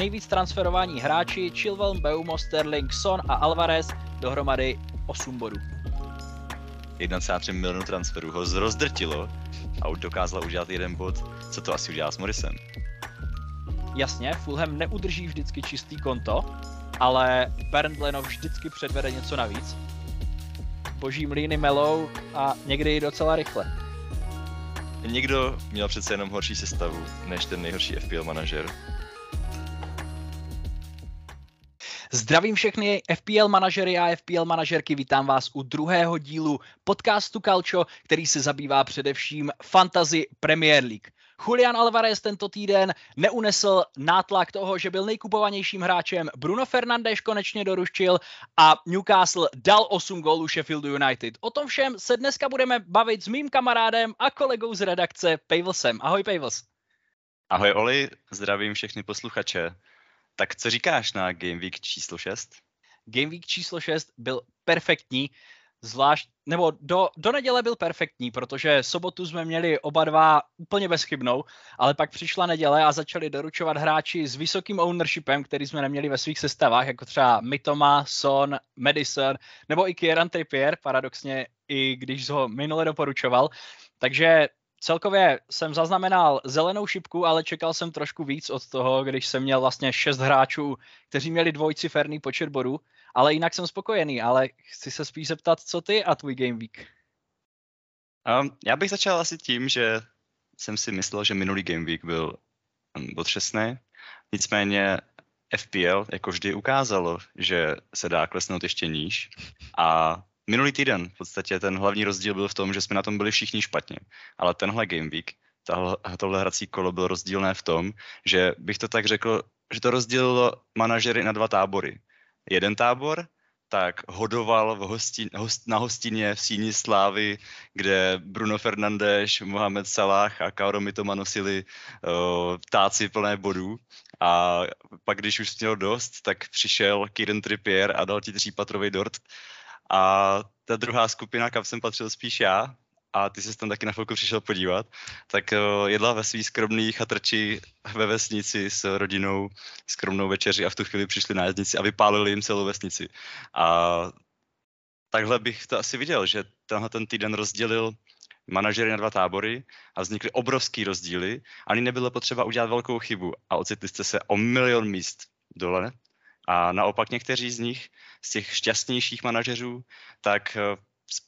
nejvíc transferovaní hráči Chilwell, Beumo, Sterling, Son a Alvarez dohromady 8 bodů. 1,3 milionu transferů ho rozdrtilo a už dokázala udělat jeden bod. Co to asi udělá s Morrisem? Jasně, Fulham neudrží vždycky čistý konto, ale Bernd Leno vždycky předvede něco navíc. Boží mlíny melou a někdy i docela rychle. Někdo měl přece jenom horší sestavu než ten nejhorší FPL manažer. Zdravím všechny FPL manažery a FPL manažerky, vítám vás u druhého dílu podcastu Calcio, který se zabývá především Fantasy Premier League. Julian Alvarez tento týden neunesl nátlak toho, že byl nejkupovanějším hráčem. Bruno Fernandes konečně doručil a Newcastle dal 8 gólů Sheffield United. O tom všem se dneska budeme bavit s mým kamarádem a kolegou z redakce Pavelsem. Ahoj Pavels. Ahoj Oli, zdravím všechny posluchače. Tak co říkáš na Game Week číslo 6? Game Week číslo 6 byl perfektní zvlášť, nebo do, do neděle byl perfektní, protože sobotu jsme měli oba dva úplně bezchybnou, ale pak přišla neděle a začali doručovat hráči s vysokým ownershipem, který jsme neměli ve svých sestavách, jako třeba Mitoma, Son, Madison, nebo i Kieran Trippier, paradoxně i když ho minule doporučoval. Takže celkově jsem zaznamenal zelenou šipku, ale čekal jsem trošku víc od toho, když jsem měl vlastně šest hráčů, kteří měli dvojciferný počet bodů ale jinak jsem spokojený, ale chci se spíš zeptat, co ty a tvůj Game Week? Um, já bych začal asi tím, že jsem si myslel, že minulý Game Week byl um, otřesný, nicméně FPL jako vždy ukázalo, že se dá klesnout ještě níž a minulý týden v podstatě ten hlavní rozdíl byl v tom, že jsme na tom byli všichni špatně, ale tenhle Game Week, tahle, tohle hrací kolo bylo rozdílné v tom, že bych to tak řekl, že to rozdělilo manažery na dva tábory jeden tábor, tak hodoval v hostin, host, na hostině v síni slávy, kde Bruno Fernandes, Mohamed Salah a Kaoro Mitoma nosili uh, táci plné bodů. A pak, když už měl dost, tak přišel Kieran Trippier a dal ti třípatrový dort. A ta druhá skupina, kam jsem patřil spíš já, a ty jsi tam taky na chvilku přišel podívat, tak jedla ve svý skromný chatrči ve vesnici s rodinou skromnou večeři a v tu chvíli přišli nájezdníci a vypálili jim celou vesnici. A takhle bych to asi viděl, že tenhle ten týden rozdělil manažery na dva tábory a vznikly obrovský rozdíly. Ani nebylo potřeba udělat velkou chybu a ocitli jste se o milion míst dole. A naopak někteří z nich, z těch šťastnějších manažerů, tak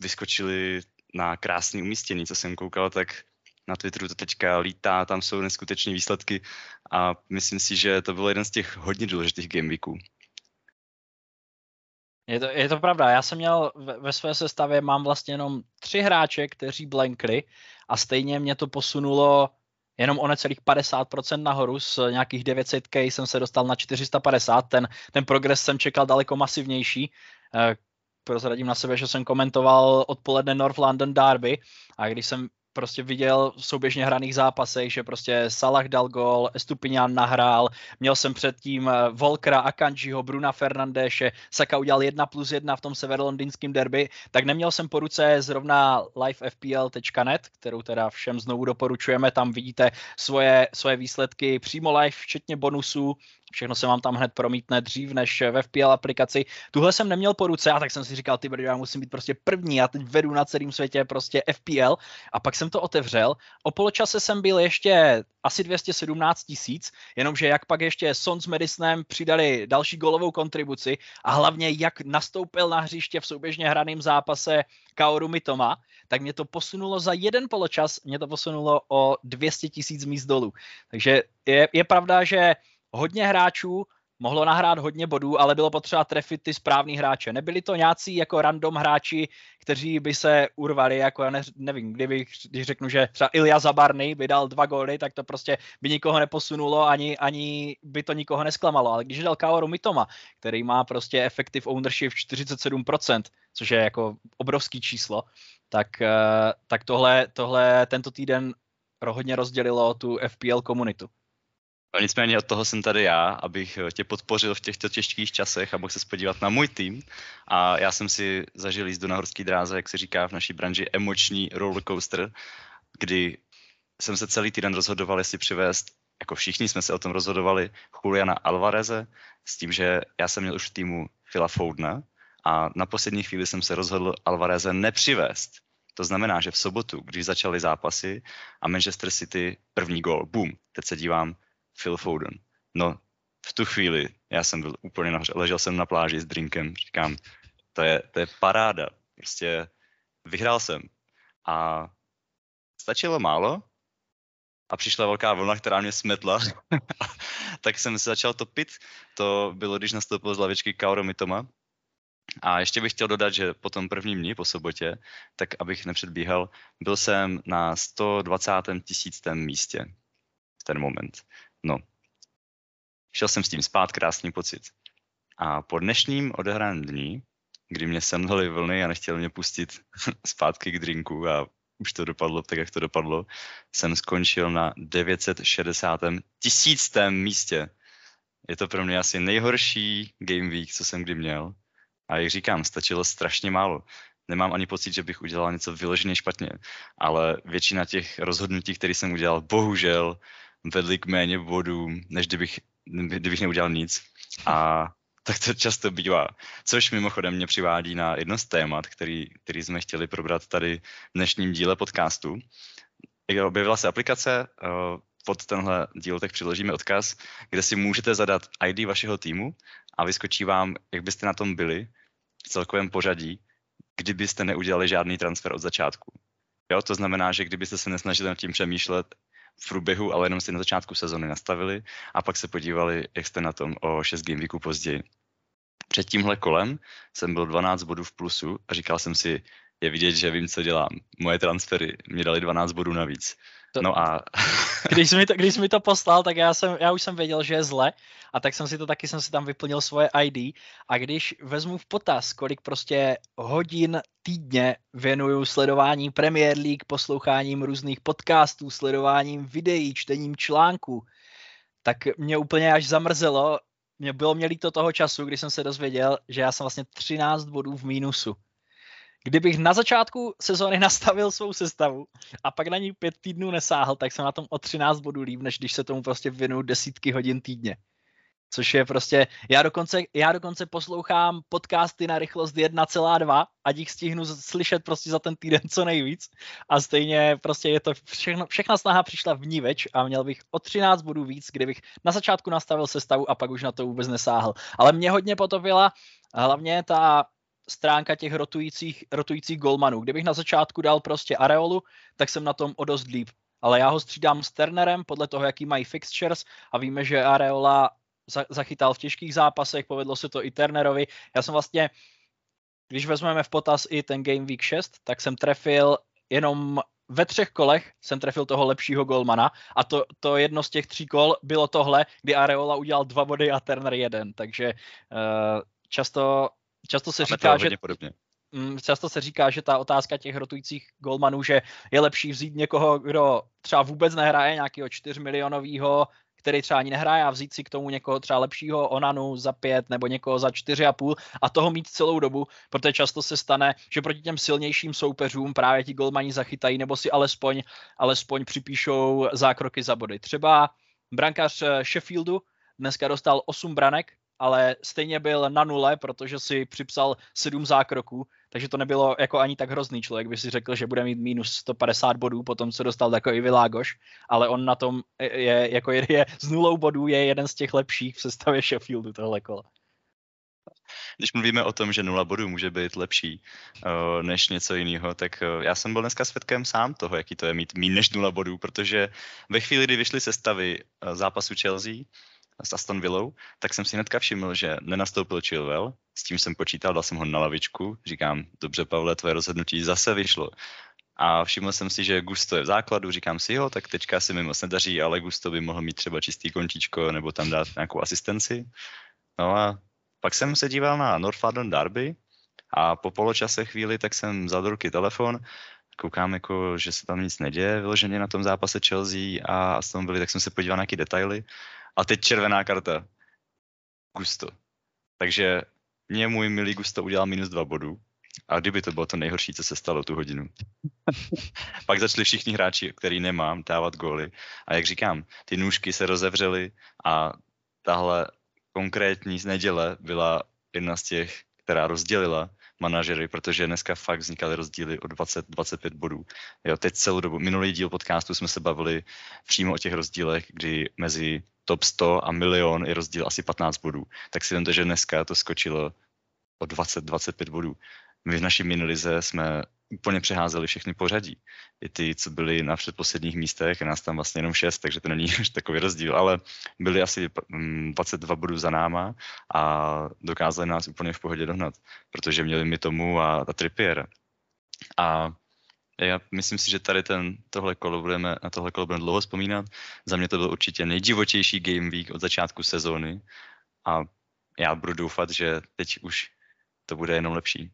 vyskočili na krásný umístění, co jsem koukal, tak na Twitteru to teďka lítá, tam jsou neskutečné výsledky a myslím si, že to byl jeden z těch hodně důležitých gameweeků. Je to, je to pravda, já jsem měl ve, ve své sestavě, mám vlastně jenom tři hráče, kteří blankli a stejně mě to posunulo jenom o necelých 50% nahoru, z nějakých 900k jsem se dostal na 450, ten, ten progres jsem čekal daleko masivnější, eh, prozradím na sebe, že jsem komentoval odpoledne North London Derby a když jsem prostě viděl v souběžně hraných zápasech, že prostě Salah dal gol, Estupinian nahrál, měl jsem předtím eh, Volkra, Akanjiho, Bruna Fernandéše, Saka udělal 1 plus 1 v tom severolondýnském derby, tak neměl jsem po ruce zrovna livefpl.net, kterou teda všem znovu doporučujeme, tam vidíte svoje, svoje výsledky přímo live, včetně bonusů, všechno se vám tam hned promítne dřív než ve FPL aplikaci. Tuhle jsem neměl po ruce a tak jsem si říkal, ty já musím být prostě první, já teď vedu na celém světě prostě FPL a pak jsem to otevřel. O poločase jsem byl ještě asi 217 tisíc, jenomže jak pak ještě Son s Madisnem přidali další golovou kontribuci a hlavně jak nastoupil na hřiště v souběžně hraném zápase Kaoru Mitoma, tak mě to posunulo za jeden poločas, mě to posunulo o 200 tisíc míst dolů. Takže je, je pravda, že hodně hráčů mohlo nahrát hodně bodů, ale bylo potřeba trefit ty správný hráče. Nebyli to nějací jako random hráči, kteří by se urvali, jako já ne, nevím, kdybych, když řeknu, že třeba Ilja Zabarny by dal dva góly, tak to prostě by nikoho neposunulo, ani, ani by to nikoho nesklamalo. Ale když dal Kaoru Mitoma, který má prostě effective ownership 47%, což je jako obrovský číslo, tak, eh, tak tohle, tohle tento týden hodně rozdělilo tu FPL komunitu. No nicméně od toho jsem tady já, abych eh, tě podpořil v těchto těžkých časech a mohl se spodívat na můj tým. A já jsem si zažil jízdu na horský dráze, jak se říká v naší branži, emoční rollercoaster, kdy jsem se celý týden rozhodoval, jestli přivést jako všichni jsme se o tom rozhodovali, Juliana Alvareze, s tím, že já jsem měl už v týmu Phila Foudna a na poslední chvíli jsem se rozhodl Alvareze nepřivést. To znamená, že v sobotu, když začaly zápasy a Manchester City první gol, boom, teď se dívám, Phil Foden. No, v tu chvíli já jsem byl úplně nahoře, ležel jsem na pláži s drinkem, říkám, to je, to je paráda, prostě vyhrál jsem. A stačilo málo a přišla velká vlna, která mě smetla, tak jsem se začal topit. To bylo, když nastoupil z lavičky Kauro Mitoma, a ještě bych chtěl dodat, že po tom prvním dní, po sobotě, tak abych nepředbíhal, byl jsem na 120. tisíctém místě v ten moment. No, šel jsem s tím spát, krásný pocit. A po dnešním odehráném dní, kdy mě semhly vlny a nechtěl mě pustit zpátky k drinku a už to dopadlo tak, jak to dopadlo, jsem skončil na 960. tisíctém místě. Je to pro mě asi nejhorší game week, co jsem kdy měl. A jak říkám, stačilo strašně málo. Nemám ani pocit, že bych udělal něco vyloženě špatně, ale většina těch rozhodnutí, které jsem udělal, bohužel vedly k méně bodů, než kdybych, kdybych neudělal nic. A tak to často bývá. Což mimochodem mě přivádí na jedno z témat, který, který jsme chtěli probrat tady v dnešním díle podcastu. Objevila se aplikace, eh, pod tenhle díl tak přiložíme odkaz, kde si můžete zadat ID vašeho týmu a vyskočí vám, jak byste na tom byli v celkovém pořadí, kdybyste neudělali žádný transfer od začátku. Jo, to znamená, že kdybyste se nesnažili nad tím přemýšlet v průběhu, ale jenom si na začátku sezóny nastavili a pak se podívali, jak jste na tom o 6 game weeků později. Před tímhle kolem jsem byl 12 bodů v plusu a říkal jsem si, je vidět, že vím, co dělám. Moje transfery mi dali 12 bodů navíc. To, no a... když, jsi mi to, když jsi mi to poslal, tak já, jsem, já už jsem věděl, že je zle a tak jsem si to taky jsem si tam vyplnil svoje ID a když vezmu v potaz, kolik prostě hodin týdně věnuju sledování Premier League, posloucháním různých podcastů, sledováním videí, čtením článků, tak mě úplně až zamrzelo, mě bylo mě líto toho času, kdy jsem se dozvěděl, že já jsem vlastně 13 bodů v mínusu kdybych na začátku sezóny nastavil svou sestavu a pak na ní pět týdnů nesáhl, tak jsem na tom o 13 bodů líp, než když se tomu prostě věnu desítky hodin týdně. Což je prostě, já dokonce, já dokonce poslouchám podcasty na rychlost 1,2, ať jich stihnu slyšet prostě za ten týden co nejvíc a stejně prostě je to všechno, všechna snaha přišla v ní več a měl bych o 13 bodů víc, kdybych na začátku nastavil sestavu a pak už na to vůbec nesáhl. Ale mě hodně potopila hlavně ta stránka těch rotujících, rotujících golmanů. Kdybych na začátku dal prostě Areolu, tak jsem na tom o dost líp. Ale já ho střídám s Turnerem podle toho, jaký mají fixtures a víme, že Areola zachytal v těžkých zápasech, povedlo se to i Turnerovi. Já jsem vlastně, když vezmeme v potaz i ten Game Week 6, tak jsem trefil jenom ve třech kolech jsem trefil toho lepšího golmana a to, to jedno z těch tří kol bylo tohle, kdy Areola udělal dva body a Turner jeden, takže uh, často často se říká, že... Podobně. Mm, často se říká, že ta otázka těch rotujících golmanů, že je lepší vzít někoho, kdo třeba vůbec nehraje, nějakého 4 milionového, který třeba ani nehraje a vzít si k tomu někoho třeba lepšího Onanu za pět nebo někoho za čtyři a půl a toho mít celou dobu, protože často se stane, že proti těm silnějším soupeřům právě ti golmani zachytají nebo si alespoň, alespoň připíšou zákroky za body. Třeba brankář eh, Sheffieldu dneska dostal 8 branek, ale stejně byl na nule, protože si připsal sedm zákroků, takže to nebylo jako ani tak hrozný. Člověk by si řekl, že bude mít minus 150 bodů po tom, co dostal takový Világoš, ale on na tom je, jako je, je s nulou bodů je jeden z těch lepších v sestavě Sheffieldu tohle kola. Když mluvíme o tom, že nula bodů může být lepší uh, než něco jiného, tak uh, já jsem byl dneska svědkem sám toho, jaký to je mít méně než nula bodů, protože ve chvíli, kdy vyšly sestavy uh, zápasu Chelsea, s Aston Villou, tak jsem si hnedka všiml, že nenastoupil Chilwell, s tím jsem počítal, dal jsem ho na lavičku, říkám, dobře Pavle, tvoje rozhodnutí zase vyšlo. A všiml jsem si, že Gusto je v základu, říkám si, jo, tak teďka se mi moc nedaří, ale Gusto by mohl mít třeba čistý kontíčko nebo tam dát nějakou asistenci. No a pak jsem se díval na North London Derby a po poločase chvíli tak jsem vzal do ruky telefon, koukám jako, že se tam nic neděje vyloženě na tom zápase Chelsea a Aston Villa, tak jsem se podíval na nějaké detaily a teď červená karta. Gusto. Takže mě můj milý Gusto udělal minus dva bodů. A kdyby to bylo to nejhorší, co se stalo tu hodinu. Pak začali všichni hráči, který nemám, dávat góly. A jak říkám, ty nůžky se rozevřely a tahle konkrétní z neděle byla jedna z těch, která rozdělila manažery, protože dneska fakt vznikaly rozdíly o 20-25 bodů. Jo, teď celou dobu, minulý díl podcastu jsme se bavili přímo o těch rozdílech, kdy mezi top 100 a milion je rozdíl asi 15 bodů. Tak si vemte, že dneska to skočilo o 20-25 bodů. My v naší minilize jsme úplně přeházeli všechny pořadí. I ty, co byli na předposledních místech, je nás tam vlastně jenom šest, takže to není až takový rozdíl, ale byli asi 22 mm, bodů za náma a dokázali nás úplně v pohodě dohnat, protože měli mi tomu a, a Trippier. A já myslím si, že tady ten, tohle kolo budeme, na tohle kolo budeme dlouho vzpomínat. Za mě to byl určitě nejdivočejší game week od začátku sezóny a já budu doufat, že teď už to bude jenom lepší.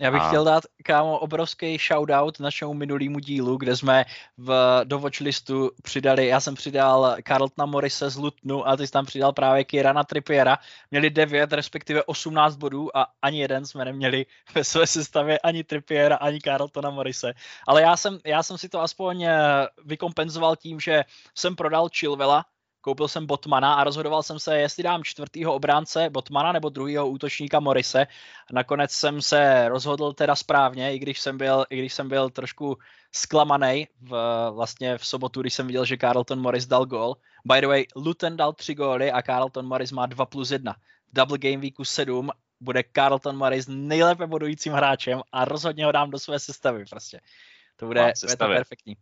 Já bych a... chtěl dát, kámo, obrovský shoutout našemu minulýmu dílu, kde jsme v, do watchlistu přidali, já jsem přidal Carltona Morise z Lutnu a ty jsi tam přidal právě Kirana Trippiera. Měli 9, respektive 18 bodů a ani jeden jsme neměli ve své sestavě ani Trippiera, ani Carltona Morise. Ale já jsem, já jsem si to aspoň eh, vykompenzoval tím, že jsem prodal Chilvela, koupil jsem Botmana a rozhodoval jsem se, jestli dám čtvrtýho obránce Botmana nebo druhého útočníka Morise. Nakonec jsem se rozhodl teda správně, i když jsem byl, i když jsem byl trošku zklamaný v, vlastně v sobotu, když jsem viděl, že Carlton Morris dal gol. By the way, Luton dal tři góly a Carlton Morris má 2 plus 1. Double game weeku 7 bude Carlton Morris nejlépe bodujícím hráčem a rozhodně ho dám do své sestavy prostě. To bude, bude to perfektní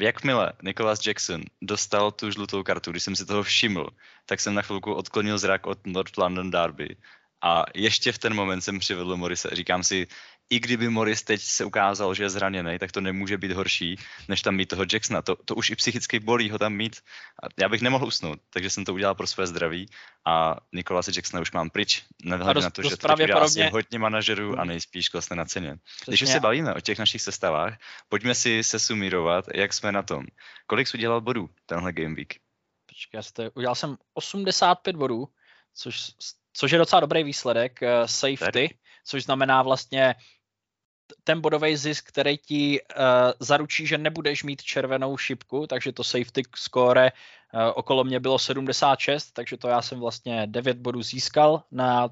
jakmile Nicholas Jackson dostal tu žlutou kartu, když jsem si toho všiml, tak jsem na chvilku odklonil zrak od North London Derby. A ještě v ten moment jsem přivedl Morise. Říkám si, i kdyby Morris teď se ukázal, že je zraněný, tak to nemůže být horší, než tam mít toho Jacksona. To, to už i psychicky bolí ho tam mít. A já bych nemohl usnout, takže jsem to udělal pro své zdraví a Nikolase Jacksona už mám pryč, nehledě na to, že to asi hodně manažerů a nejspíš klesne na ceně. Přesně. Když už se bavíme o těch našich sestavách, pojďme si se sumírovat, jak jsme na tom. Kolik jsi udělal bodů tenhle Game Week? Počkej, jste, udělal jsem 85 bodů, což, což je docela dobrý výsledek. Uh, safety, což znamená vlastně ten bodový zisk, který ti uh, zaručí, že nebudeš mít červenou šipku, takže to safety score uh, okolo mě bylo 76, takže to já jsem vlastně 9 bodů získal na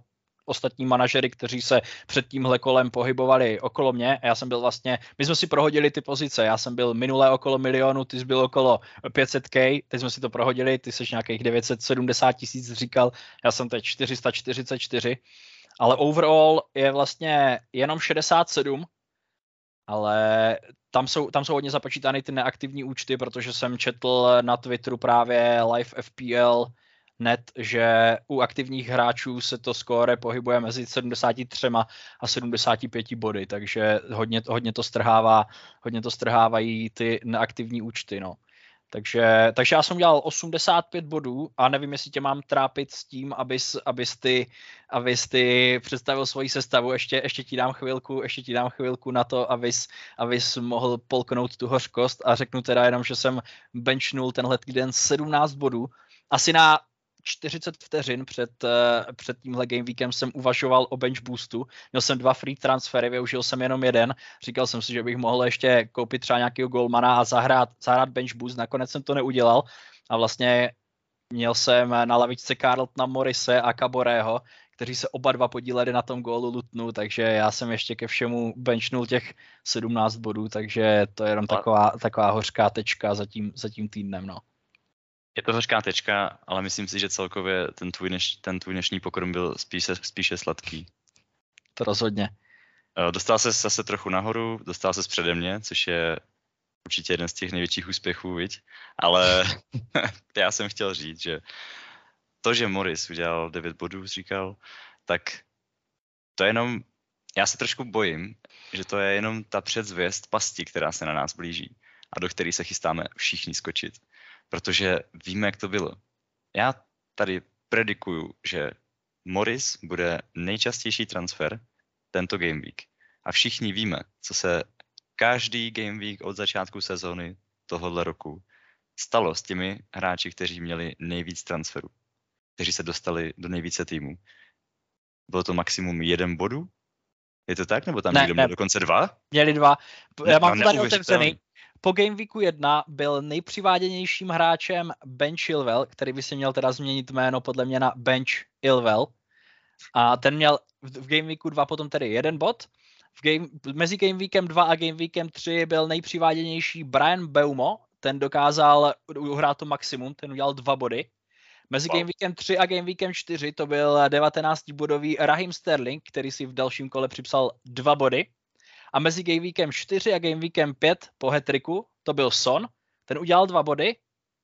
ostatní manažery, kteří se před tímhle kolem pohybovali okolo mě. Já jsem byl vlastně, my jsme si prohodili ty pozice. Já jsem byl minulé okolo milionu, ty jsi byl okolo 500k, teď jsme si to prohodili, ty jsi nějakých 970 tisíc říkal, já jsem teď 444 ale overall je vlastně jenom 67, ale tam jsou, tam jsou hodně započítány ty neaktivní účty, protože jsem četl na Twitteru právě Live FPL net, že u aktivních hráčů se to skóre pohybuje mezi 73 a 75 body, takže hodně, hodně, to strhává, hodně to strhávají ty neaktivní účty. No. Takže, takže já jsem dělal 85 bodů a nevím, jestli tě mám trápit s tím, abys, abys, ty, abys ty představil svoji sestavu. Ještě, ještě ti dám chvilku, ještě ti dám chvilku na to, abys, abys mohl polknout tu hořkost a řeknu teda jenom, že jsem benchnul tenhle týden 17 bodů. Asi na 40 vteřin před, eh, před tímhle game weekem jsem uvažoval o bench boostu. Měl jsem dva free transfery, využil jsem jenom jeden. Říkal jsem si, že bych mohl ještě koupit třeba nějakého golmana a zahrát, zahrát bench boost. Nakonec jsem to neudělal a vlastně měl jsem na lavičce Carltona Morise a Caborého, kteří se oba dva podíleli na tom gólu Lutnu, takže já jsem ještě ke všemu benchnul těch 17 bodů, takže to je jenom taková, taková hořká tečka za tím, za tím týdnem. No. Je to hořká tečka, ale myslím si, že celkově ten tvůj, dneš, ten tvůj dnešní pokrm byl spíše, spíše sladký. To rozhodně. Eh, dostal se zase trochu nahoru, dostal se přede mě, což je určitě jeden z těch největších úspěchů, viď? ale já jsem chtěl říct, že to, že Morris udělal 9 bodů, říkal, tak to je jenom, já se trošku bojím, že to je jenom ta předzvěst pasti, která se na nás blíží a do které se chystáme všichni skočit protože víme, jak to bylo. Já tady predikuju, že Morris bude nejčastější transfer tento game week. A všichni víme, co se každý game week od začátku sezóny tohohle roku stalo s těmi hráči, kteří měli nejvíc transferů, kteří se dostali do nejvíce týmů. Bylo to maximum jeden bodu, Je to tak? Nebo tam ne, někdo měl dokonce dva? Měli dva. Já mám to tady otevřený. Po Game Weeku 1 byl nejpřiváděnějším hráčem Ben Chilwell, který by si měl teda změnit jméno podle mě na Bench Ilwell. A ten měl v Game Weeku 2 potom tedy jeden bod. V game, mezi Game Weekem 2 a Game Weekem 3 byl nejpřiváděnější Brian Beumo, ten dokázal uhrát to maximum, ten udělal dva body. Mezi wow. Game Weekem 3 a Game Weekem 4 to byl 19-bodový Rahim Sterling, který si v dalším kole připsal dva body. A mezi Game Weekem 4 a Game Weekem 5 po hetriku to byl Son, ten udělal dva body.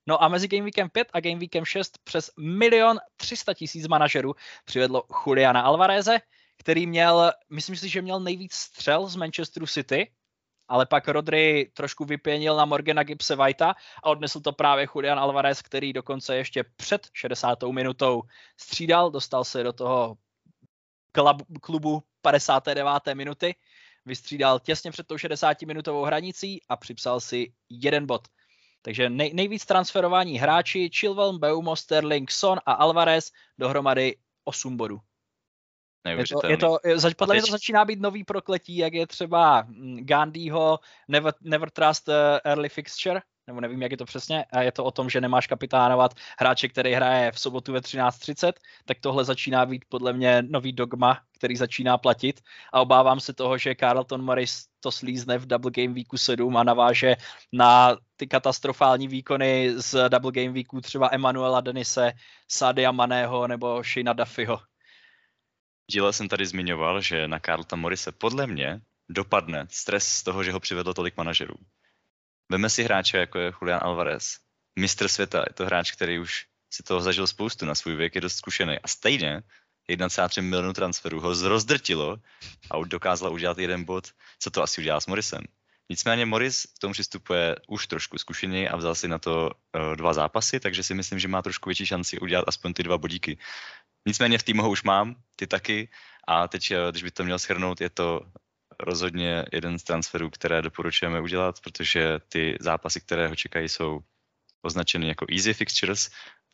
No a mezi Game Weekem 5 a Game Weekem 6 přes milion 300 tisíc manažerů přivedlo Juliana Alvareze, který měl, myslím si, že měl nejvíc střel z Manchesteru City, ale pak Rodry trošku vypěnil na Morgana Gibse Whitea a odnesl to právě Julian Alvarez, který dokonce ještě před 60. minutou střídal, dostal se do toho klubu 59. minuty, vystřídal těsně před tou 60 minutovou hranicí a připsal si jeden bod. Takže nej, nejvíc transferování hráči Chilwell, Beumo, Sterling, Son a Alvarez dohromady 8 bodů. Je to, je to, podle mě to začíná být nový prokletí, jak je třeba mm, Gandhiho Never, never Trust uh, Early Fixture, nebo nevím, jak je to přesně, a je to o tom, že nemáš kapitánovat hráče, který hraje v sobotu ve 13.30, tak tohle začíná být podle mě nový dogma, který začíná platit a obávám se toho, že Carlton Morris to slízne v Double Game Weeku 7 a naváže na ty katastrofální výkony z Double Game Weeku třeba Emanuela Denise, Sadia Maného nebo Shina Duffyho díle jsem tady zmiňoval, že na Carlta Morise podle mě dopadne stres z toho, že ho přivedlo tolik manažerů. Veme si hráče, jako je Julian Alvarez, mistr světa, je to hráč, který už si toho zažil spoustu, na svůj věk je dost zkušený. A stejně 1,3 milionu transferů ho zrozdrtilo a dokázal udělat jeden bod, co to asi udělá s Morrisem. Nicméně Morris k tomu přistupuje už trošku zkušeněji a vzal si na to uh, dva zápasy, takže si myslím, že má trošku větší šanci udělat aspoň ty dva bodíky. Nicméně v týmu ho už mám, ty taky. A teď, eh, když by to měl schrnout, je to rozhodně jeden z transferů, které doporučujeme udělat, protože ty zápasy, které ho čekají, jsou označeny jako easy fixtures,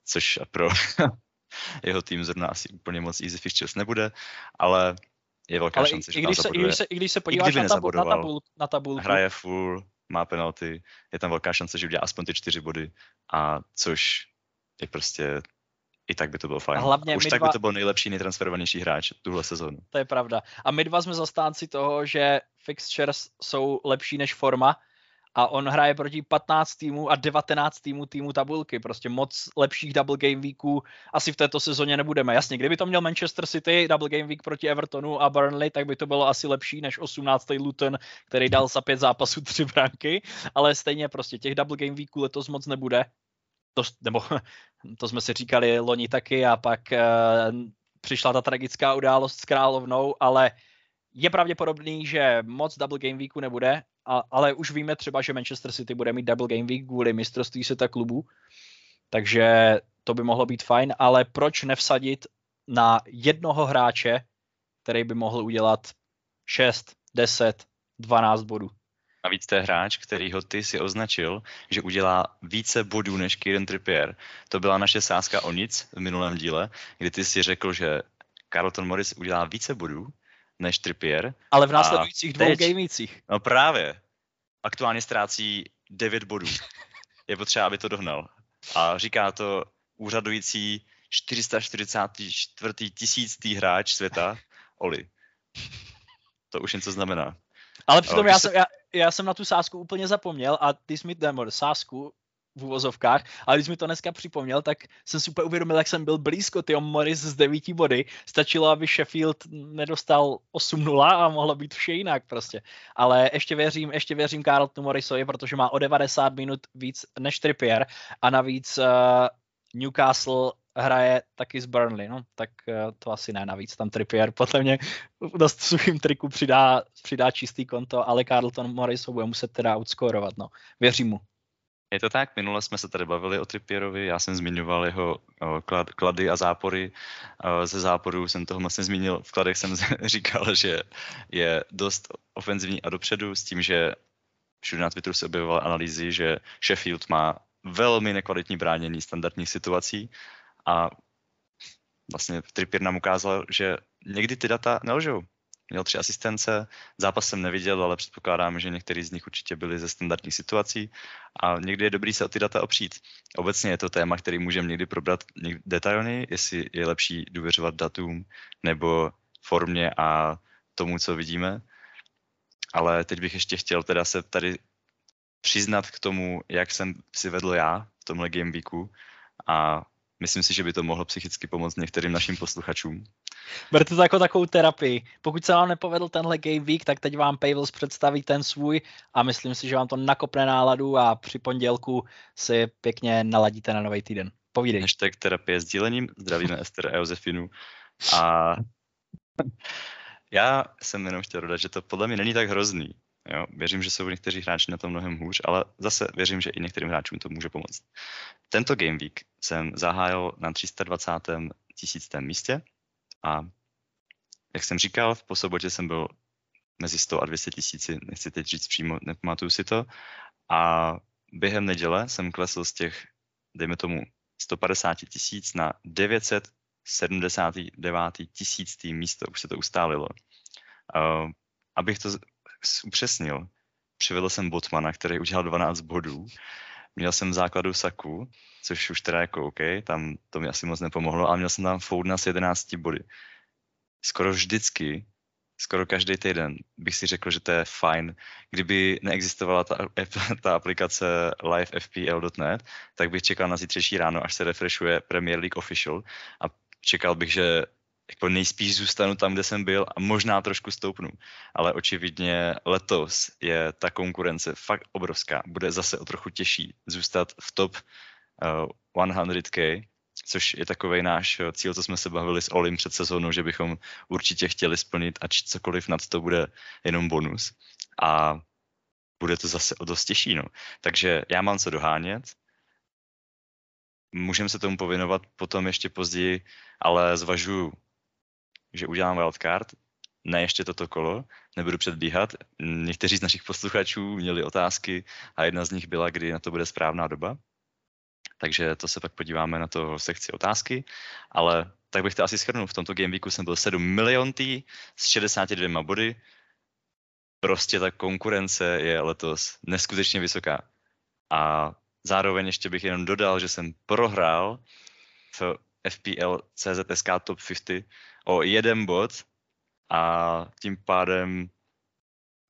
což pro jeho tým zrovna asi úplně moc easy fixtures nebude, ale je velká ale šance, i, že i když, se, i, když se, I když se podíváš na, tabul, na, tabul, na tabulku. Hraje full, má penalty, je tam velká šance, že udělá aspoň ty čtyři body, a což je prostě i tak by to bylo fajn. A hlavně Už tak dva... by to byl nejlepší, nejtransferovanější hráč tuhle sezónu. To je pravda. A my dva jsme zastánci toho, že fixtures jsou lepší než forma a on hraje proti 15 týmů a 19 týmů týmu tabulky. Prostě moc lepších double game weeků asi v této sezóně nebudeme. Jasně, kdyby to měl Manchester City double game week proti Evertonu a Burnley, tak by to bylo asi lepší než 18. Luton, který dal za pět zápasů tři branky, ale stejně prostě těch double game weeků letos moc nebude to, nebo to jsme si říkali loni taky a pak uh, přišla ta tragická událost s královnou, ale je pravděpodobný, že moc double game weeku nebude, a, ale už víme třeba, že Manchester City bude mít double game week kvůli mistrovství světa klubů, takže to by mohlo být fajn, ale proč nevsadit na jednoho hráče, který by mohl udělat 6, 10, 12 bodů. Navíc to je hráč, který ho ty si označil, že udělá více bodů než Kieran Trippier. To byla naše sázka o nic v minulém díle, kdy ty si řekl, že Carlton Morris udělá více bodů než Trippier. Ale v následujících dvou gamících. No právě. Aktuálně ztrácí 9 bodů. Je potřeba, aby to dohnal. A říká to úřadující 444. tisíctý hráč světa, Oli. To už něco znamená. Ale přitom já, jsem, já, já jsem na tu sásku úplně zapomněl a ty jsi mi nebo sásku v úvozovkách, ale když mi to dneska připomněl, tak jsem si úplně uvědomil, jak jsem byl blízko, ty Morris z devíti body. Stačilo, aby Sheffield nedostal 8-0 a mohlo být vše jinak prostě. Ale ještě věřím, ještě věřím Carltonu Morrisovi, protože má o 90 minut víc než Trippier a navíc uh, Newcastle hraje taky z Burnley, no, tak eh, to asi ne navíc, tam Trippier podle mě dost suchým triku přidá, přidá čistý konto, ale Carlton Morris ho bude muset teda outscorovat, no, věřím mu. Je to tak, minule jsme se tady bavili o Trippierovi, já jsem zmiňoval jeho klad, klady a zápory. Ze záporů jsem toho moc nezmínil, v kladech jsem říkal, že je dost ofenzivní a dopředu s tím, že všude na Twitteru se objevovaly analýzy, že Sheffield má velmi nekvalitní bránění standardních situací a vlastně Trippier nám ukázal, že někdy ty data nelžou. měl tři asistence. Zápas jsem neviděl, ale předpokládám, že některý z nich určitě byli ze standardních situací a někdy je dobrý se o ty data opřít. Obecně je to téma, který můžeme někdy probrat detailně, jestli je lepší důvěřovat datům nebo formě a tomu, co vidíme. Ale teď bych ještě chtěl teda se tady přiznat k tomu, jak jsem si vedl já v tomhle game weeku a myslím si, že by to mohlo psychicky pomoct některým našim posluchačům. Berte to jako takovou terapii. Pokud se vám nepovedl tenhle game week, tak teď vám Pavels představí ten svůj a myslím si, že vám to nakopne náladu a při pondělku si pěkně naladíte na nový týden. Povídej. Hashtag terapie s dílením. Zdravíme Ester a Josefinu. A já jsem jenom chtěl dodat, že to podle mě není tak hrozný. Jo, věřím, že jsou někteří hráči na tom mnohem hůř, ale zase věřím, že i některým hráčům to může pomoct. Tento Game Week jsem zahájil na 320. tisíctém místě a jak jsem říkal, po sobotě jsem byl mezi 100 a 200 tisíci, nechci teď říct přímo, nepamatuju si to. A během neděle jsem klesl z těch, dejme tomu, 150 tisíc na 979 tisíctý místo, už se to ustálilo. Uh, abych to upřesnil, přivedl jsem Botmana, který udělal 12 bodů, měl jsem v základu Saku, což už teda jako OK, tam to mi asi moc nepomohlo, ale měl jsem tam Foudna s 11 body. Skoro vždycky, skoro každý týden bych si řekl, že to je fajn. Kdyby neexistovala ta, ta aplikace livefpl.net, tak bych čekal na zítřejší ráno, až se refreshuje Premier League Official a čekal bych, že jako nejspíš zůstanu tam, kde jsem byl a možná trošku stoupnu. Ale očividně letos je ta konkurence fakt obrovská. Bude zase o trochu těžší zůstat v top uh, 100k, což je takový náš cíl, co jsme se bavili s Olim před sezónou, že bychom určitě chtěli splnit a cokoliv nad to bude jenom bonus. A bude to zase o dost těžší. No. Takže já mám co dohánět, můžeme se tomu povinovat potom ještě později, ale zvažuju že udělám wildcard, ne ještě toto kolo, nebudu předbíhat. Někteří z našich posluchačů měli otázky a jedna z nich byla, kdy na to bude správná doba. Takže to se pak podíváme na to sekci otázky, ale tak bych to asi schrnul. V tomto gameweeku jsem byl 7 miliontý s 62 body. Prostě ta konkurence je letos neskutečně vysoká. A zároveň ještě bych jenom dodal, že jsem prohrál v FPL CZSK Top 50 o jeden bod a tím pádem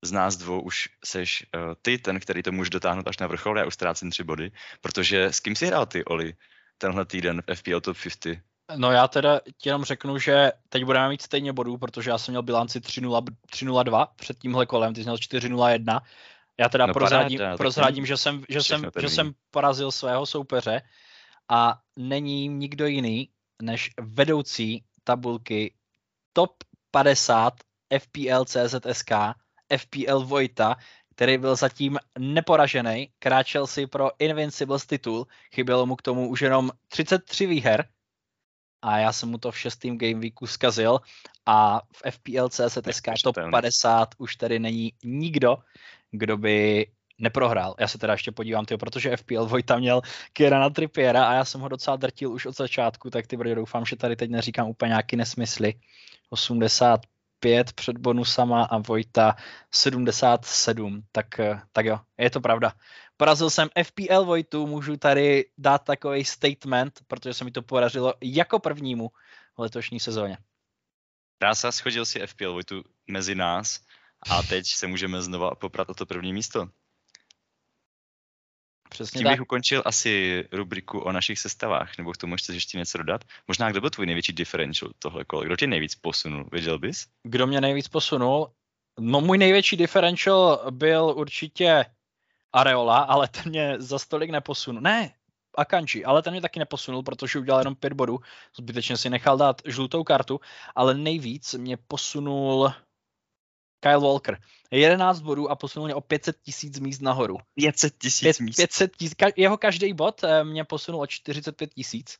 z nás dvou už seš uh, ty ten, který to může dotáhnout až na vrchol, já už ztrácím tři body, protože s kým si hrál ty, Oli, tenhle týden v FPL Top 50? No já teda ti jenom řeknu, že teď budeme mít stejně bodů, protože já jsem měl bilanci 3-0-2 před tímhle kolem, ty jsi měl 4-0-1. Já teda no, prozradím, paráda, prozradím že, jsem, že, jsem, že jsem porazil svého soupeře a není nikdo jiný než vedoucí tabulky top 50 FPL CZSK, FPL Vojta, který byl zatím neporažený, kráčel si pro Invincibles titul, chybělo mu k tomu už jenom 33 výher a já jsem mu to v šestém game weeku zkazil a v FPL CZSK top 50 už tady není nikdo, kdo by neprohrál. Já se teda ještě podívám, tyjo, protože FPL Vojta měl Kierana Trippiera a já jsem ho docela drtil už od začátku, tak ty brdě doufám, že tady teď neříkám úplně nějaký nesmysly. 85 před bonusama a Vojta 77, tak, tak jo, je to pravda. Porazil jsem FPL Vojtu, můžu tady dát takový statement, protože se mi to podařilo jako prvnímu v letošní sezóně. Krása, schodil si FPL Vojtu mezi nás a teď se můžeme znova poprat o to první místo. Přesně Tím tak. bych ukončil asi rubriku o našich sestavách, nebo k tomu chceš ještě něco dodat? Možná kdo byl tvůj největší differential tohle kolo? Kdo tě nejvíc posunul? Věděl bys? Kdo mě nejvíc posunul? No můj největší differential byl určitě Areola, ale ten mě za stolik neposunul. Ne, Akanji, ale ten mě taky neposunul, protože udělal jenom pět bodů. Zbytečně si nechal dát žlutou kartu, ale nejvíc mě posunul Kyle Walker. 11 bodů a posunul mě o 500 tisíc míst nahoru. 500 tisíc míst. 500 tisíc, jeho každý bod eh, mě posunul o 45 tisíc.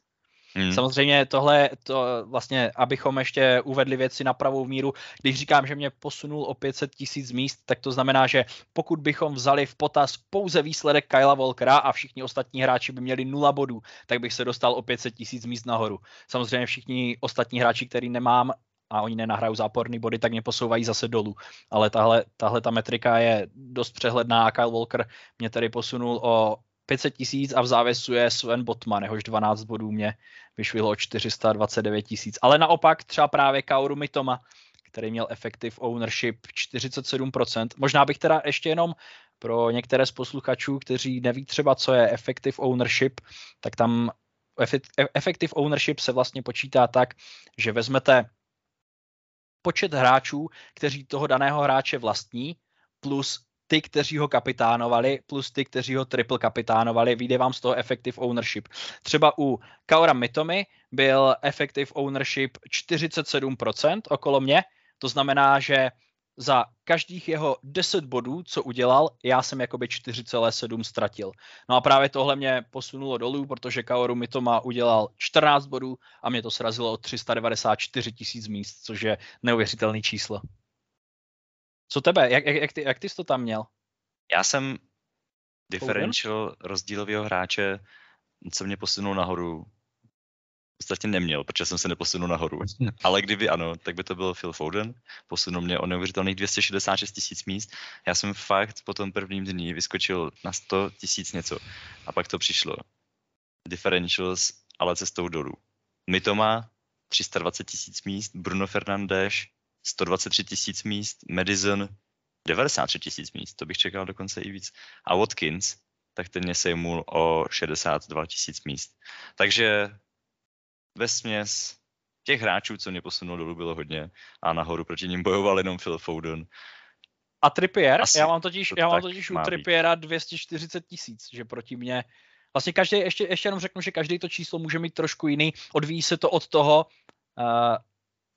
Hmm. Samozřejmě tohle, to vlastně, abychom ještě uvedli věci na pravou míru, když říkám, že mě posunul o 500 tisíc míst, tak to znamená, že pokud bychom vzali v potaz pouze výsledek Kyla Volkera a všichni ostatní hráči by měli nula bodů, tak bych se dostal o 500 tisíc míst nahoru. Samozřejmě všichni ostatní hráči, který nemám, a oni nenahrajou záporný body, tak mě posouvají zase dolů. Ale tahle, tahle ta metrika je dost přehledná a Kyle Walker mě tady posunul o 500 tisíc a v závěsu je Sven Botman, jehož 12 bodů mě vyšvilo o 429 tisíc. Ale naopak třeba právě Kaoru Mitoma, který měl effective ownership 47%. Možná bych teda ještě jenom pro některé z posluchačů, kteří neví třeba, co je effective ownership, tak tam effective ownership se vlastně počítá tak, že vezmete počet hráčů, kteří toho daného hráče vlastní, plus ty, kteří ho kapitánovali, plus ty, kteří ho triple kapitánovali, vyjde vám z toho effective ownership. Třeba u Kaora Mitomy byl effective ownership 47% okolo mě, to znamená, že za každých jeho 10 bodů, co udělal, já jsem jakoby 4,7 ztratil. No a právě tohle mě posunulo dolů, protože Kaoru Mitoma udělal 14 bodů a mě to srazilo o 394 tisíc míst, což je neuvěřitelný číslo. Co tebe? Jak, jak, jak, ty, jak ty jsi to tam měl? Já jsem differential rozdílového hráče, co mě posunul nahoru, podstatě neměl, protože jsem se neposunul nahoru. Ale kdyby ano, tak by to byl Phil Foden. Posunul mě o neuvěřitelných 266 tisíc míst. Já jsem fakt po tom prvním dní vyskočil na 100 tisíc něco. A pak to přišlo. Differentials, ale cestou dolů. Mitoma 320 tisíc míst, Bruno Fernandes 123 tisíc míst, Madison 93 tisíc míst, to bych čekal dokonce i víc. A Watkins, tak ten mě sejmul o 62 tisíc míst. Takže ve směs těch hráčů, co mě posunul dolů, bylo hodně a nahoru proti ním bojoval jenom Phil Foden. A Trippier, Asi já mám totiž, já mám totiž u Trippiera 240 tisíc, že proti mě Vlastně každý, ještě, ještě jenom řeknu, že každý to číslo může mít trošku jiný. Odvíjí se to od toho, uh,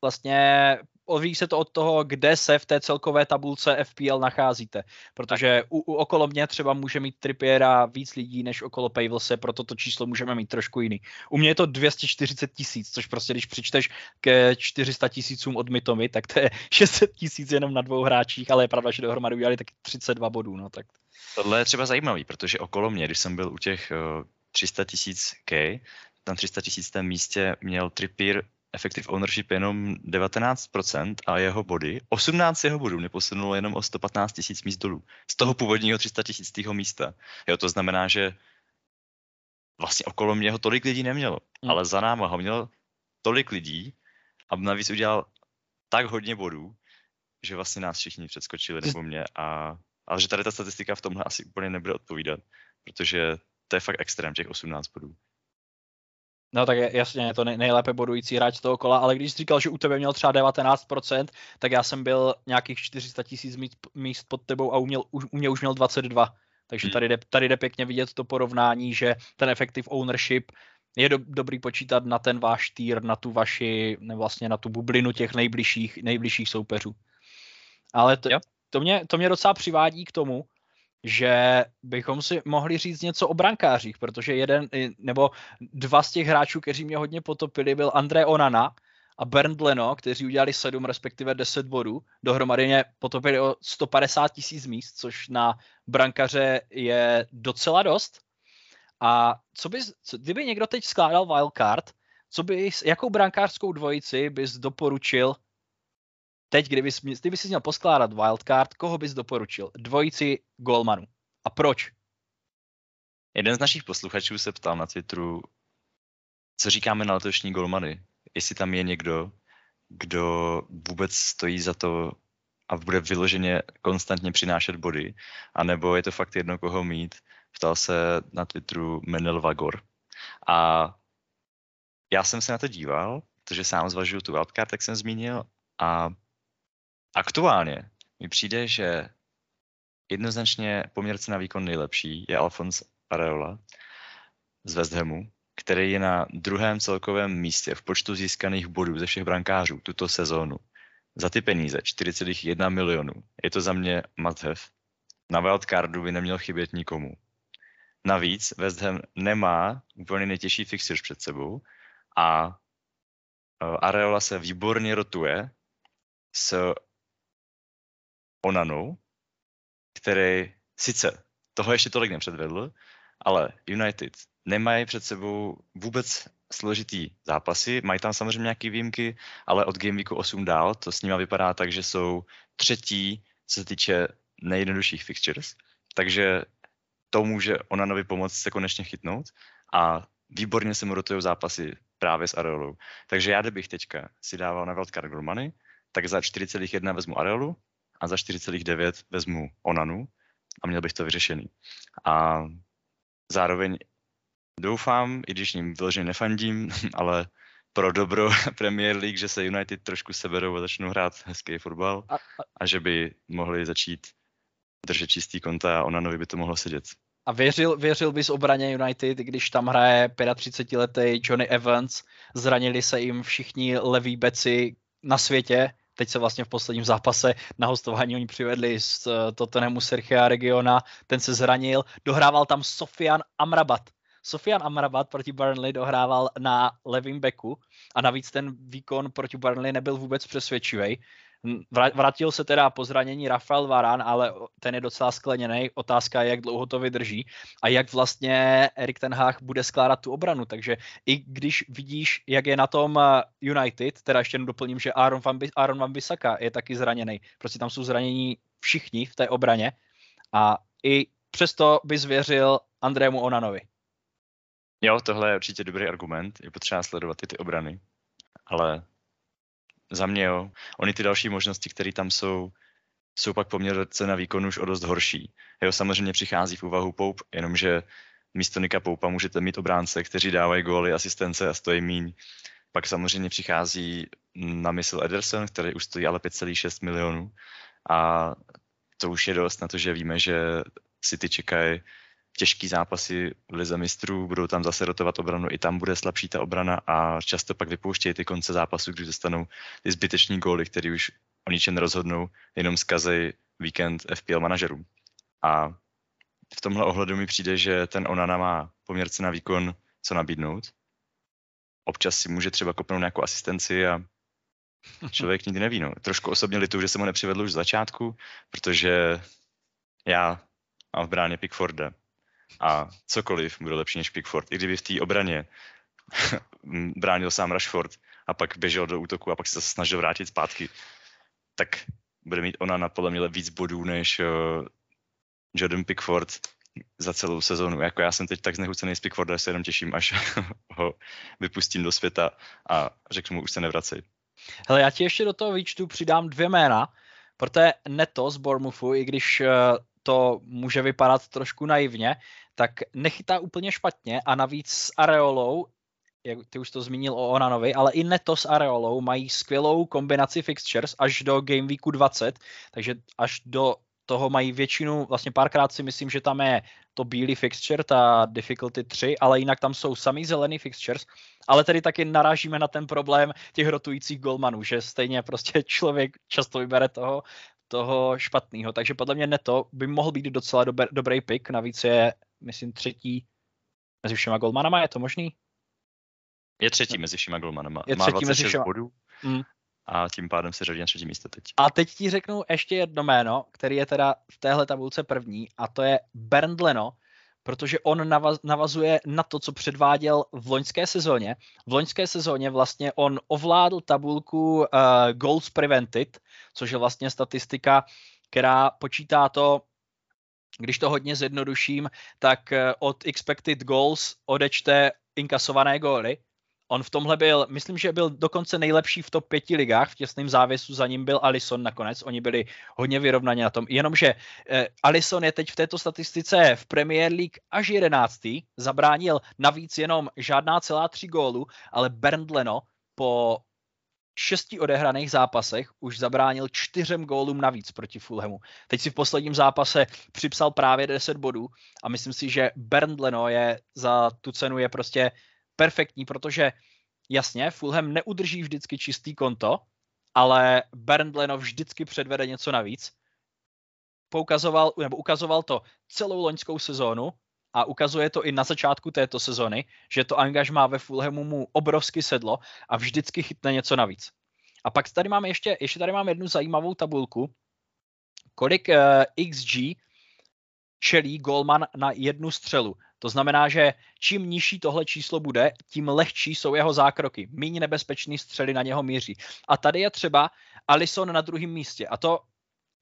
vlastně odvíjí se to od toho, kde se v té celkové tabulce FPL nacházíte. Protože u, u okolo mě třeba může mít Trippiera víc lidí než okolo Pavelse, proto to číslo můžeme mít trošku jiný. U mě je to 240 tisíc, což prostě když přičteš ke 400 tisícům od Mitomy, tak to je 600 tisíc jenom na dvou hráčích, ale je pravda, že dohromady udělali taky 32 bodů. No, tak. Tohle je třeba zajímavý, protože okolo mě, když jsem byl u těch 300 tisíc K, tam 300 tisíc místě měl Trippier effective ownership jenom 19% a jeho body, 18 jeho bodů mě posunulo jenom o 115 tisíc míst dolů. Z toho původního 300 tisícího místa. Jo, to znamená, že vlastně okolo mě ho tolik lidí nemělo, hmm. ale za náma ho měl tolik lidí a navíc udělal tak hodně bodů, že vlastně nás všichni předskočili nebo mě a ale že tady ta statistika v tomhle asi úplně nebude odpovídat, protože to je fakt extrém, těch 18 bodů. No tak jasně, je to nejlépe bodující hráč toho kola, ale když jsi říkal, že u tebe měl třeba 19%, tak já jsem byl nějakých 400 tisíc míst pod tebou a uměl, u, mě už měl 22. Takže hmm. tady jde, tady jde pěkně vidět to porovnání, že ten effective ownership je do, dobrý počítat na ten váš týr, na tu vaši, ne vlastně na tu bublinu těch nejbližších, nejbližších soupeřů. Ale to, to, mě, to mě docela přivádí k tomu, že bychom si mohli říct něco o brankářích, protože jeden nebo dva z těch hráčů, kteří mě hodně potopili, byl André Onana a Bernd Leno, kteří udělali 7 respektive 10 bodů. Dohromady mě potopili o 150 tisíc míst, což na brankaře je docela dost. A co bys, co, kdyby někdo teď skládal wildcard, co bys, jakou brankářskou dvojici bys doporučil teď, kdyby, kdyby si měl poskládat wildcard, koho bys doporučil? Dvojici golmanů. A proč? Jeden z našich posluchačů se ptal na Twitteru, co říkáme na letošní golmany. Jestli tam je někdo, kdo vůbec stojí za to a bude vyloženě konstantně přinášet body, anebo je to fakt jedno, koho mít. Ptal se na Twitteru Menel Vagor. A já jsem se na to díval, protože sám zvažuju tu wildcard, tak jsem zmínil, a Aktuálně mi přijde, že jednoznačně poměrce na výkon nejlepší je Alfons Areola z West Hamu, který je na druhém celkovém místě v počtu získaných bodů ze všech brankářů tuto sezónu. Za ty peníze 4,1 milionů. Je to za mě must have. Na wildcardu by neměl chybět nikomu. Navíc West Ham nemá úplně nejtěžší fixture před sebou a e, Areola se výborně rotuje s Onanou, který sice toho ještě tolik nepředvedl, ale United nemají před sebou vůbec složitý zápasy, mají tam samozřejmě nějaké výjimky, ale od Game Weeku 8 dál to s nimi vypadá tak, že jsou třetí, co se týče nejjednodušších fixtures, takže to může Onanovi pomoct se konečně chytnout a výborně se mu rotují zápasy právě s Areolou. Takže já, kdybych teďka si dával na Wildcard Money, tak za 4,1 vezmu Areolu a za 4,9 vezmu Onanu a měl bych to vyřešený. A zároveň doufám, i když ním vyloženě nefandím, ale pro dobro Premier League, že se United trošku seberou a začnou hrát hezký fotbal a, a, a že by mohli začít držet čistý konta a Onanovi by to mohlo sedět. A věřil, věřil bys obraně United, když tam hraje 35-letý Johnny Evans, zranili se jim všichni leví beci na světě, teď se vlastně v posledním zápase na hostování oni přivedli z eh, Tottenhamu Sergio Regiona, ten se zranil, dohrával tam Sofian Amrabat. Sofian Amrabat proti Burnley dohrával na levém beku a navíc ten výkon proti Burnley nebyl vůbec přesvědčivý. Vrátil se teda po zranění Rafael Varan, ale ten je docela skleněný. Otázka je, jak dlouho to vydrží a jak vlastně Erik Ten Hag bude skládat tu obranu. Takže i když vidíš, jak je na tom eh, United, teda ještě doplním, že Aaron Van, Aaron Van Bissaka je taky zraněný. Prostě tam jsou zranění všichni v té obraně a i přesto by zvěřil Andrému Onanovi. Jo, tohle je určitě dobrý argument. Je potřeba sledovat i ty obrany. Ale za mě jo. Oni ty další možnosti, které tam jsou, jsou pak poměrce na výkon už o dost horší. Jo, samozřejmě přichází v úvahu Poup, jenomže místo Nika Poupa můžete mít obránce, kteří dávají góly, asistence a stojí míň. Pak samozřejmě přichází na mysl Ederson, který už stojí ale 5,6 milionů. A to už je dost na to, že víme, že City čekají těžký zápasy v Lize mistrů, budou tam zase rotovat obranu, i tam bude slabší ta obrana a často pak vypouštějí ty konce zápasu, když dostanou ty zbyteční góly, které už o ničem nerozhodnou, jenom zkazej víkend FPL manažerů. A v tomhle ohledu mi přijde, že ten Onana má poměrce na výkon co nabídnout. Občas si může třeba kopnout nějakou asistenci a člověk nikdy neví. No. Trošku osobně litu, že jsem ho nepřivedl už z začátku, protože já mám v bráně Pickforda a cokoliv bude lepší než Pickford. I kdyby v té obraně bránil sám Rashford a pak běžel do útoku a pak se snažil vrátit zpátky, tak bude mít ona na podle mě víc bodů než uh, Jordan Pickford za celou sezonu. Jako já jsem teď tak znechucený z Pickforda, že se jenom těším, až ho vypustím do světa a řeknu mu, už se nevracej. Hele, já ti ještě do toho výčtu přidám dvě jména, protože Neto z Bournemouthu, i když uh, to může vypadat trošku naivně, tak nechytá úplně špatně a navíc s Areolou, jak ty už to zmínil o Onanovi, ale i Neto s Areolou mají skvělou kombinaci fixtures až do Game Weeku 20, takže až do toho mají většinu, vlastně párkrát si myslím, že tam je to bílý fixture, ta difficulty 3, ale jinak tam jsou samý zelený fixtures, ale tedy taky narážíme na ten problém těch rotujících golmanů, že stejně prostě člověk často vybere toho, toho špatného. Takže podle mě Neto by mohl být docela dober, dobrý pick, navíc je, myslím, třetí mezi všema golmanama, je to možný? Je třetí mezi všema golmanama. Je třetí Má 26 mezi všema. bodů mm. a tím pádem se řadí na třetí místo teď. A teď ti řeknu ještě jedno jméno, který je teda v téhle tabulce první a to je Bernd Leno, protože on navaz, navazuje na to, co předváděl v loňské sezóně. V loňské sezóně vlastně on ovládl tabulku uh, goals prevented, což je vlastně statistika, která počítá to, když to hodně zjednoduším, tak eh, od expected goals odečte inkasované góly On v tomhle byl, myslím, že byl dokonce nejlepší v top pěti ligách, v těsném závěsu za ním byl Alison nakonec, oni byli hodně vyrovnaní na tom, jenomže eh, Alison je teď v této statistice v Premier League až jedenáctý, zabránil navíc jenom žádná celá tři gólu, ale Bernd Leno po šesti odehraných zápasech už zabránil čtyřem gólům navíc proti Fulhamu. Teď si v posledním zápase připsal právě 10 bodů a myslím si, že Bernd Leno je za tu cenu je prostě perfektní, protože jasně, Fulham neudrží vždycky čistý konto, ale Bernd Leno vždycky předvede něco navíc. Poukazoval, nebo ukazoval to celou loňskou sezónu a ukazuje to i na začátku této sezony, že to angažmá ve Fulhamu mu obrovsky sedlo a vždycky chytne něco navíc. A pak tady máme ještě, ještě tady mám jednu zajímavou tabulku, kolik uh, XG čelí Golman na jednu střelu. To znamená, že čím nižší tohle číslo bude, tím lehčí jsou jeho zákroky. Méně nebezpečný střely na něho míří. A tady je třeba Alison na druhém místě. A to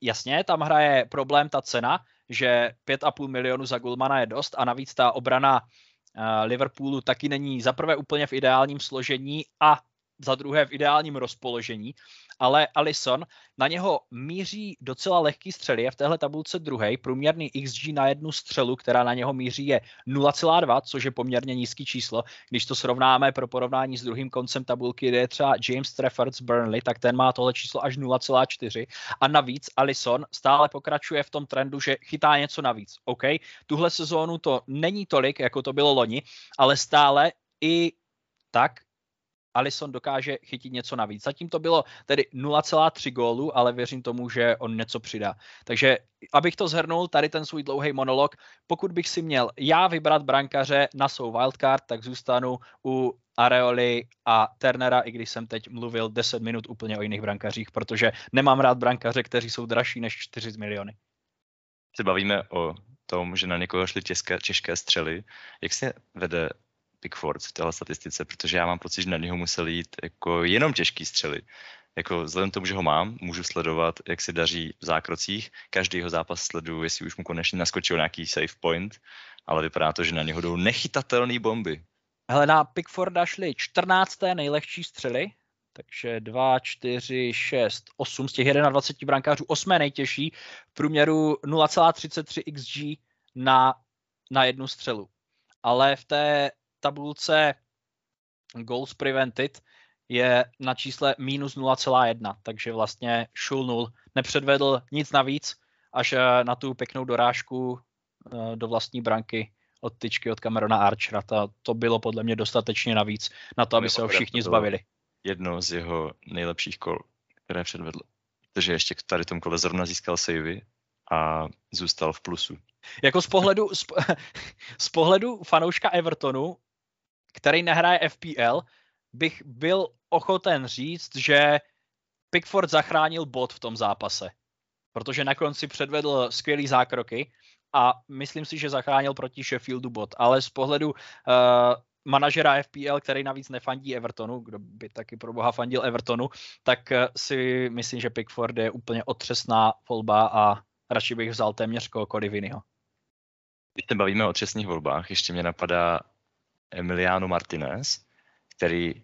jasně, tam hraje problém ta cena, že 5,5 milionu za Gulmana je dost a navíc ta obrana uh, Liverpoolu taky není zaprvé úplně v ideálním složení a za druhé v ideálním rozpoložení, ale Alison na něho míří docela lehký střely, je v téhle tabulce druhý, průměrný XG na jednu střelu, která na něho míří je 0,2, což je poměrně nízký číslo. Když to srovnáme pro porovnání s druhým koncem tabulky, kde je třeba James Trafford z Burnley, tak ten má tohle číslo až 0,4 a navíc Alison stále pokračuje v tom trendu, že chytá něco navíc. OK, tuhle sezónu to není tolik, jako to bylo loni, ale stále i tak Alison dokáže chytit něco navíc. Zatím to bylo tedy 0,3 gólu, ale věřím tomu, že on něco přidá. Takže abych to zhrnul, tady ten svůj dlouhý monolog, pokud bych si měl já vybrat brankaře na svou wildcard, tak zůstanu u Areoli a Turnera, i když jsem teď mluvil 10 minut úplně o jiných brankařích, protože nemám rád brankaře, kteří jsou dražší než 4 miliony. Se bavíme o tom, že na někoho šly těžké, těžké střely. Jak se vede Pickford v téhle statistice, protože já mám pocit, že na něho museli jít jako jenom těžký střely. Jako vzhledem tomu, že ho mám, můžu sledovat, jak se daří v zákrocích. Každý jeho zápas sleduju, jestli už mu konečně naskočil nějaký save point, ale vypadá to, že na něho jdou nechytatelné bomby. Hele, na Pickforda šly 14. nejlehčí střely, takže 2, 4, 6, 8 z těch 21 brankářů, 8 nejtěžší, v průměru 0,33 XG na, na jednu střelu. Ale v té tabulce goals prevented je na čísle minus 0,1, takže vlastně šulnul, nepředvedl nic navíc, až eh, na tu pěknou dorážku eh, do vlastní branky od tyčky od Camerona Archera. To, to bylo podle mě dostatečně navíc na to, aby se ho všichni zbavili. Jedno z jeho nejlepších kol, které předvedl. Protože ještě tady tom kole zrovna získal savey a zůstal v plusu. Jako z pohledu, z, z pohledu fanouška Evertonu který nehraje FPL, bych byl ochoten říct, že Pickford zachránil bod v tom zápase. Protože na konci předvedl skvělý zákroky a myslím si, že zachránil proti Sheffieldu bod. Ale z pohledu uh, manažera FPL, který navíc nefandí Evertonu, kdo by taky pro boha fandil Evertonu, tak uh, si myslím, že Pickford je úplně otřesná volba a radši bych vzal téměř kohokoliv jiného. Když se bavíme o otřesných volbách, ještě mě napadá Emiliano Martinez, který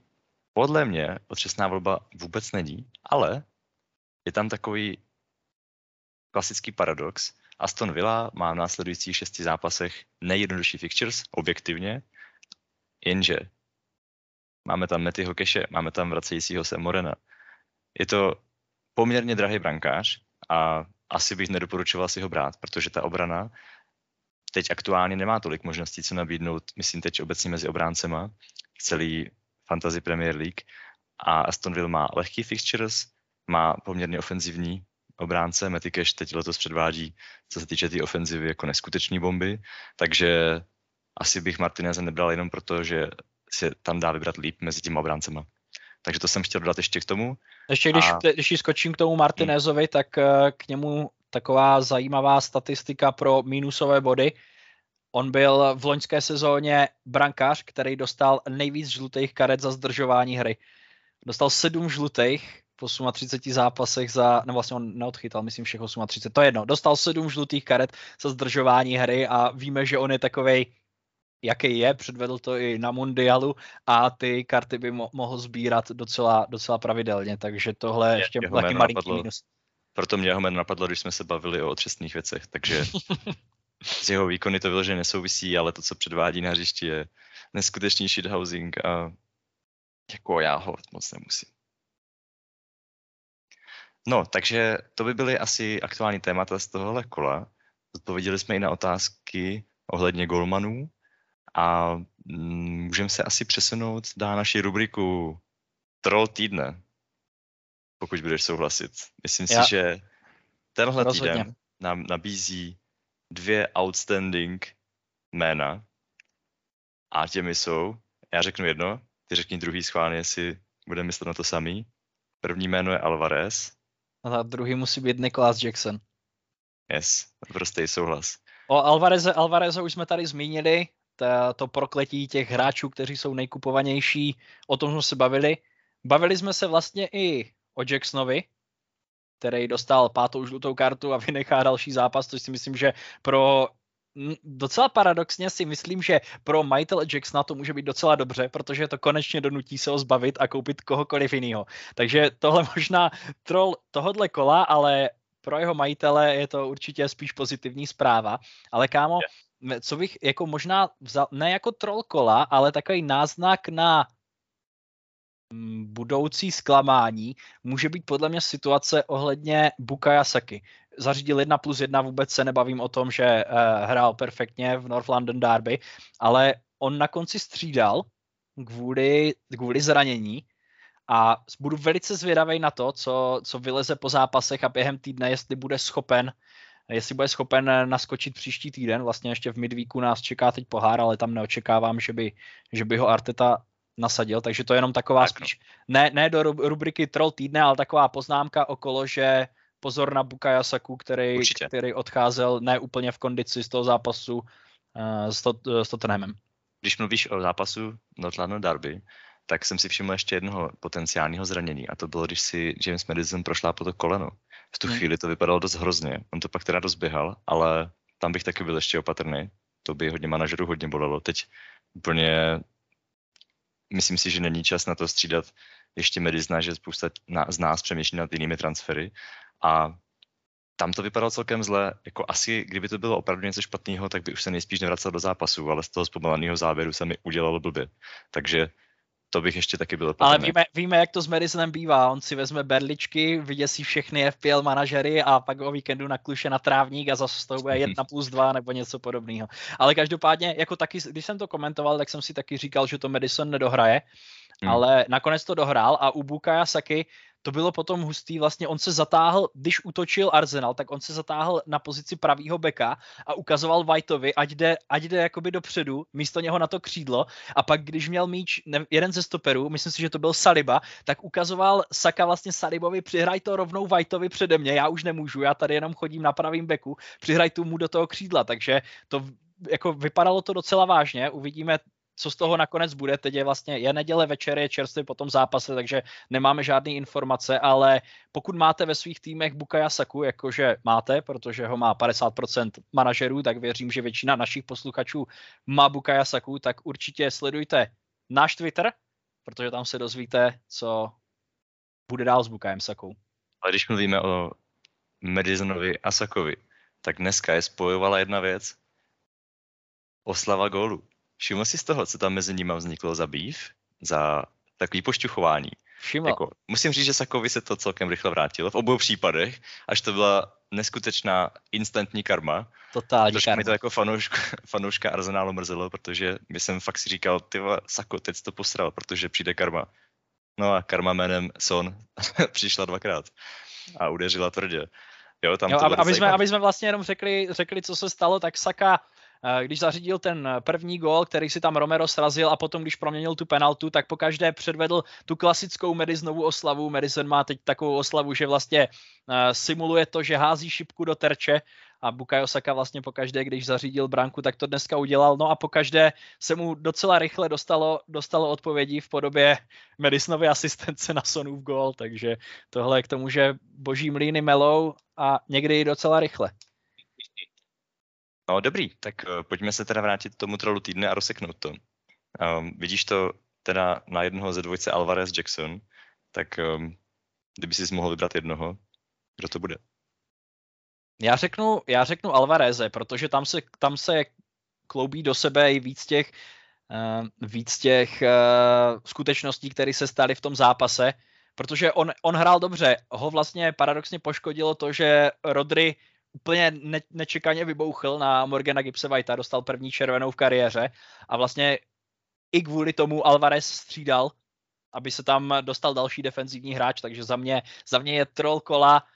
podle mě otřesná volba vůbec není, ale je tam takový klasický paradox. Aston Villa má v následujících šesti zápasech nejjednodušší fixtures, objektivně, jenže máme tam Metyho Keše, máme tam vracejícího se Morena. Je to poměrně drahý brankář a asi bych nedoporučoval si ho brát, protože ta obrana teď aktuálně nemá tolik možností, co nabídnout, myslím teď obecně mezi obráncema celý Fantasy Premier League. A Aston Villa má lehký fixtures, má poměrně ofenzivní obránce, Matty Cash teď letos předvádí, co se týče té tý ofenzivy, jako neskutečný bomby, takže asi bych Martineze nebral jenom proto, že se tam dá vybrat líp mezi těmi obráncema. Takže to jsem chtěl dodat ještě k tomu. Ještě když, a... když skočím k tomu Martinezovi, hmm. tak eh, k němu taková zajímavá statistika pro mínusové body. On byl v loňské sezóně brankář, který dostal nejvíc žlutých karet za zdržování hry. Dostal sedm žlutých v 38 zápasech za, nebo vlastně on neodchytal, myslím všech 38, to je jedno. Dostal sedm žlutých karet za zdržování hry a víme, že on je takovej, jaký je, předvedl to i na mundialu a ty karty by mo- mohl sbírat docela, docela pravidelně, takže tohle je ještě taky malinký minus. Proto mě jeho jméno napadlo, když jsme se bavili o otřesných věcech, takže z jeho výkony to vyloženě nesouvisí, ale to, co předvádí na hřišti, je neskutečný shithousing a jako já ho moc nemusím. No, takže to by byly asi aktuální témata z tohohle kola. Odpověděli jsme i na otázky ohledně golmanů a mm, můžeme se asi přesunout na naši rubriku Troll týdne pokud budeš souhlasit. Myslím Já. si, že tenhle Rozhodně. týden nám nabízí dvě outstanding jména a těmi jsou, já řeknu jedno, ty řekni druhý schválně, jestli budeme myslet na to samý. První jméno je Alvarez. A druhý musí být Nicholas Jackson. Yes, prostý souhlas. O Alvareze, Alvareze už jsme tady zmínili, to prokletí těch hráčů, kteří jsou nejkupovanější, o tom jsme se bavili. Bavili jsme se vlastně i o Jacksonovi, který dostal pátou žlutou kartu a vynechá další zápas, což si myslím, že pro docela paradoxně si myslím, že pro majitele Jacksona to může být docela dobře, protože to konečně donutí se ho zbavit a koupit kohokoliv jiného. Takže tohle možná troll tohodle kola, ale pro jeho majitele je to určitě spíš pozitivní zpráva. Ale kámo, co bych jako možná vzal, ne jako troll kola, ale takový náznak na budoucí zklamání může být podle mě situace ohledně Bukaya Saki zařídil 1 plus 1, vůbec se nebavím o tom, že uh, hrál perfektně v North London Derby, ale on na konci střídal kvůli, kvůli zranění a budu velice zvědavý na to, co, co vyleze po zápasech a během týdne, jestli bude schopen jestli bude schopen naskočit příští týden, vlastně ještě v midweeku nás čeká teď pohár, ale tam neočekávám, že by, že by ho Arteta nasadil, takže to je jenom taková tak, no. spíš, ne, ne do rubriky troll týdne, ale taková poznámka okolo, že pozor na Bukaya Saku, který, který odcházel ne úplně v kondici z toho zápasu uh, s, to, uh, s Tottenhamem. Když mluvíš o zápasu North London Derby, tak jsem si všiml ještě jednoho potenciálního zranění a to bylo, když si James Madison prošla po to koleno. V tu hmm. chvíli to vypadalo dost hrozně. On to pak teda rozběhal, ale tam bych taky byl ještě opatrný. To by hodně manažerů hodně bolelo. Teď úplně myslím si, že není čas na to střídat ještě Medizna, že spousta z nás přemýšlí nad jinými transfery a tam to vypadalo celkem zle. Jako asi, kdyby to bylo opravdu něco špatného, tak by už se nejspíš nevracel do zápasu, ale z toho zpomaleného závěru se mi udělalo blbě. Takže to bych ještě taky byl Ale víme, víme, jak to s Madisonem bývá. On si vezme berličky, vyděsí všechny FPL manažery a pak o víkendu nakluše na trávník a zase to bude 1 plus 2 nebo něco podobného. Ale každopádně, jako taky, když jsem to komentoval, tak jsem si taky říkal, že to Madison nedohraje, hmm. ale nakonec to dohrál a u Bukaya Saki to bylo potom hustý, vlastně on se zatáhl, když útočil Arsenal, tak on se zatáhl na pozici pravýho beka a ukazoval Whiteovi, ať jde, ať jde jakoby dopředu, místo něho na to křídlo a pak když měl míč ne, jeden ze stoperů, myslím si, že to byl Saliba, tak ukazoval Saka vlastně Salibovi, přihraj to rovnou Whiteovi přede mě, já už nemůžu, já tady jenom chodím na pravým beku, přihraj tu mu do toho křídla, takže to jako vypadalo to docela vážně, uvidíme co z toho nakonec bude. Teď je vlastně je neděle večer, je čerstvý po tom zápase, takže nemáme žádné informace, ale pokud máte ve svých týmech Bukaya Saku, jakože máte, protože ho má 50% manažerů, tak věřím, že většina našich posluchačů má Bukaya Saku, tak určitě sledujte náš Twitter, protože tam se dozvíte, co bude dál s Bukayem Sakou. Ale když mluvíme o Madisonovi a Sakovi, tak dneska je spojovala jedna věc. Oslava gólu. Všiml jsi z toho, co tam mezi nimi vzniklo za býv? Za takový pošťuchování? Všiml. Jako, musím říct, že Sakovi se to celkem rychle vrátilo v obou případech, až to byla neskutečná instantní karma. Totální karma. mi to jako fanouška, fanouška Arsenálu mrzelo, protože my jsem fakt si říkal, ty Sako, teď to posral, protože přijde karma. No a karma jménem Son přišla dvakrát a udeřila tvrdě. Jo, tam jo, to aby, jsme, aby jsme vlastně jenom řekli, řekli, co se stalo, tak Saka když zařídil ten první gól, který si tam Romero srazil a potom, když proměnil tu penaltu, tak pokaždé předvedl tu klasickou Madisonovu oslavu. Madison má teď takovou oslavu, že vlastně eh, simuluje to, že hází šipku do terče a Bukayo Saka vlastně pokaždé, když zařídil branku, tak to dneska udělal. No a pokaždé se mu docela rychle dostalo, dostalo odpovědí v podobě Madisonovy asistence na Sonův gól, takže tohle k tomu, že boží mlýny melou a někdy i docela rychle. No dobrý, tak uh, pojďme se teda vrátit k tomu trolu týdne a rozseknout to. Um, vidíš to teda na jednoho ze dvojce Alvarez Jackson, tak um, kdyby si mohl vybrat jednoho, kdo to bude? Já řeknu, já řeknu Alvareze, protože tam se, tam se kloubí do sebe i víc těch, uh, víc těch uh, skutečností, které se staly v tom zápase, protože on, on hrál dobře. Ho vlastně paradoxně poškodilo to, že Rodry úplně ne, nečekaně vybouchl na Morgana Gibse Whitea, dostal první červenou v kariéře a vlastně i kvůli tomu Alvarez střídal, aby se tam dostal další defenzivní hráč, takže za mě, za mě je troll kola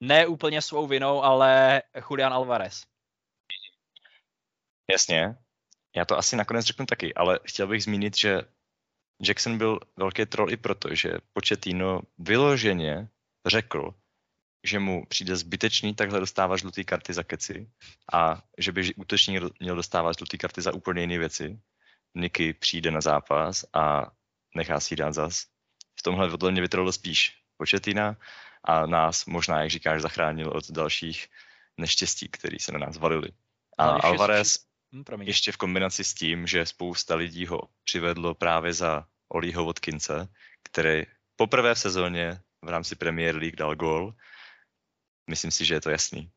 ne úplně svou vinou, ale Julian Alvarez. Jasně, já to asi nakonec řeknu taky, ale chtěl bych zmínit, že Jackson byl velký troll i proto, že Početino vyloženě řekl, že mu přijde zbytečný takhle dostávat žluté karty za keci a že by útočník měl dostávat žluté karty za úplně jiné věci. Niky přijde na zápas a nechá si dát zas. V tomhle podle mě vytrhl spíš Početina a nás možná, jak říkáš, zachránil od dalších neštěstí, které se na nás valily. A no, Alvarez hm, ještě v kombinaci s tím, že spousta lidí ho přivedlo právě za Olího Vodkince, který poprvé v sezóně v rámci Premier League dal gol. Myslím si, že je to jasný.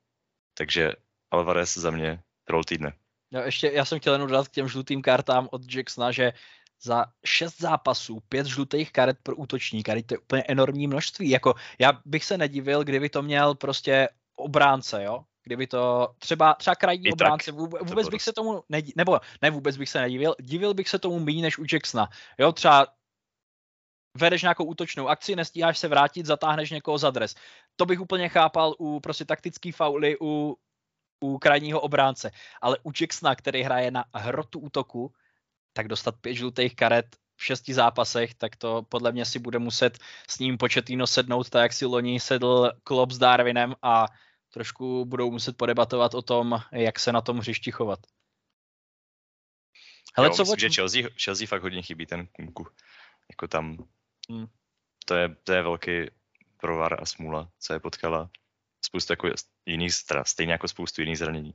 Takže Alvarez za mě troll týdne. No, ještě já jsem chtěl jenom dodat k těm žlutým kartám od Jacksona, že za šest zápasů pět žlutých karet pro útočníka, to je úplně enormní množství. Jako, já bych se nedivil, kdyby to měl prostě obránce, jo? Kdyby to třeba, třeba krajní obránce, vůbec, vůbec bych se tomu nedivil, nebo ne vůbec bych se nedivil, divil bych se tomu méně než u Jacksona. Jo, třeba vedeš nějakou útočnou akci, nestíháš se vrátit, zatáhneš někoho za dres. To bych úplně chápal u prostě taktický fauly u, u krajního obránce. Ale u Jacksona, který hraje na hrotu útoku, tak dostat pět žlutých karet v šesti zápasech, tak to podle mě si bude muset s ním početíno sednout, tak jak si loni sedl Klopp s Darwinem a trošku budou muset podebatovat o tom, jak se na tom hřišti chovat. Hele, jo, co myslím, že Chelsea, Chelsea fakt hodně chybí ten Kunku. Jako tam, hmm. to, je, to je velký provar a smůla, co je potkala. Spoustu jako jiných, stejně jako spoustu jiných zranění.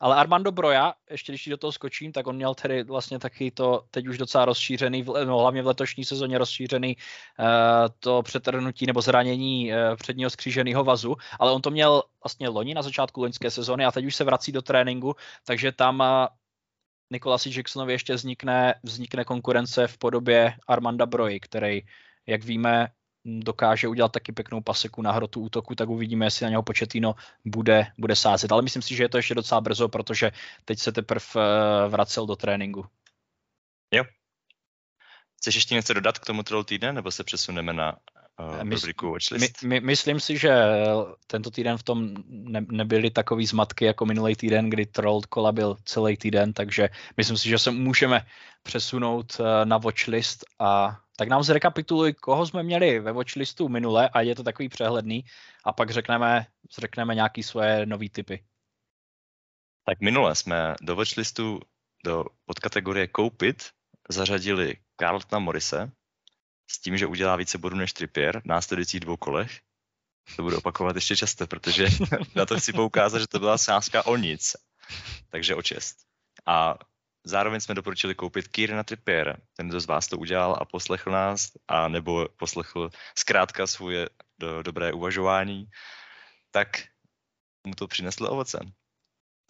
Ale Armando Broja, ještě když do toho skočím, tak on měl tedy vlastně taky to teď už docela rozšířený, no, hlavně v letošní sezóně rozšířený uh, to přetrhnutí nebo zranění uh, předního skříženého vazu, ale on to měl vlastně loni na začátku loňské sezóny a teď už se vrací do tréninku, takže tam uh, Nikolasi Jacksonovi ještě vznikne, vznikne konkurence v podobě Armanda Broji, který, jak víme, dokáže udělat taky pěknou paseku na hrotu útoku, tak uvidíme, jestli na něho Početino bude, bude sázet. Ale myslím si, že je to ještě docela brzo, protože teď se teprve eh, vracel do tréninku. Jo. Chceš ještě něco dodat k tomu troll týdne, nebo se přesuneme na uh, Mys- rubriku Watchlist? My, my, myslím si, že tento týden v tom ne, nebyly takový zmatky jako minulý týden, kdy troll kola byl celý týden, takže myslím si, že se můžeme přesunout uh, na watchlist a tak nám zrekapituluj, koho jsme měli ve watchlistu minule a je to takový přehledný a pak řekneme, řekneme nějaký svoje nový typy. Tak minule jsme do watchlistu do podkategorie Koupit zařadili Carltona Morise s tím, že udělá více bodů než Trippier v následujících dvou kolech. To budu opakovat ještě často, protože na to chci poukázat, že to byla sázka o nic. Takže o čest. A Zároveň jsme doporučili koupit Kieran Trippier. Ten, kdo z vás to udělal a poslechl nás, a nebo poslechl zkrátka svoje do, dobré uvažování, tak mu to přineslo ovoce.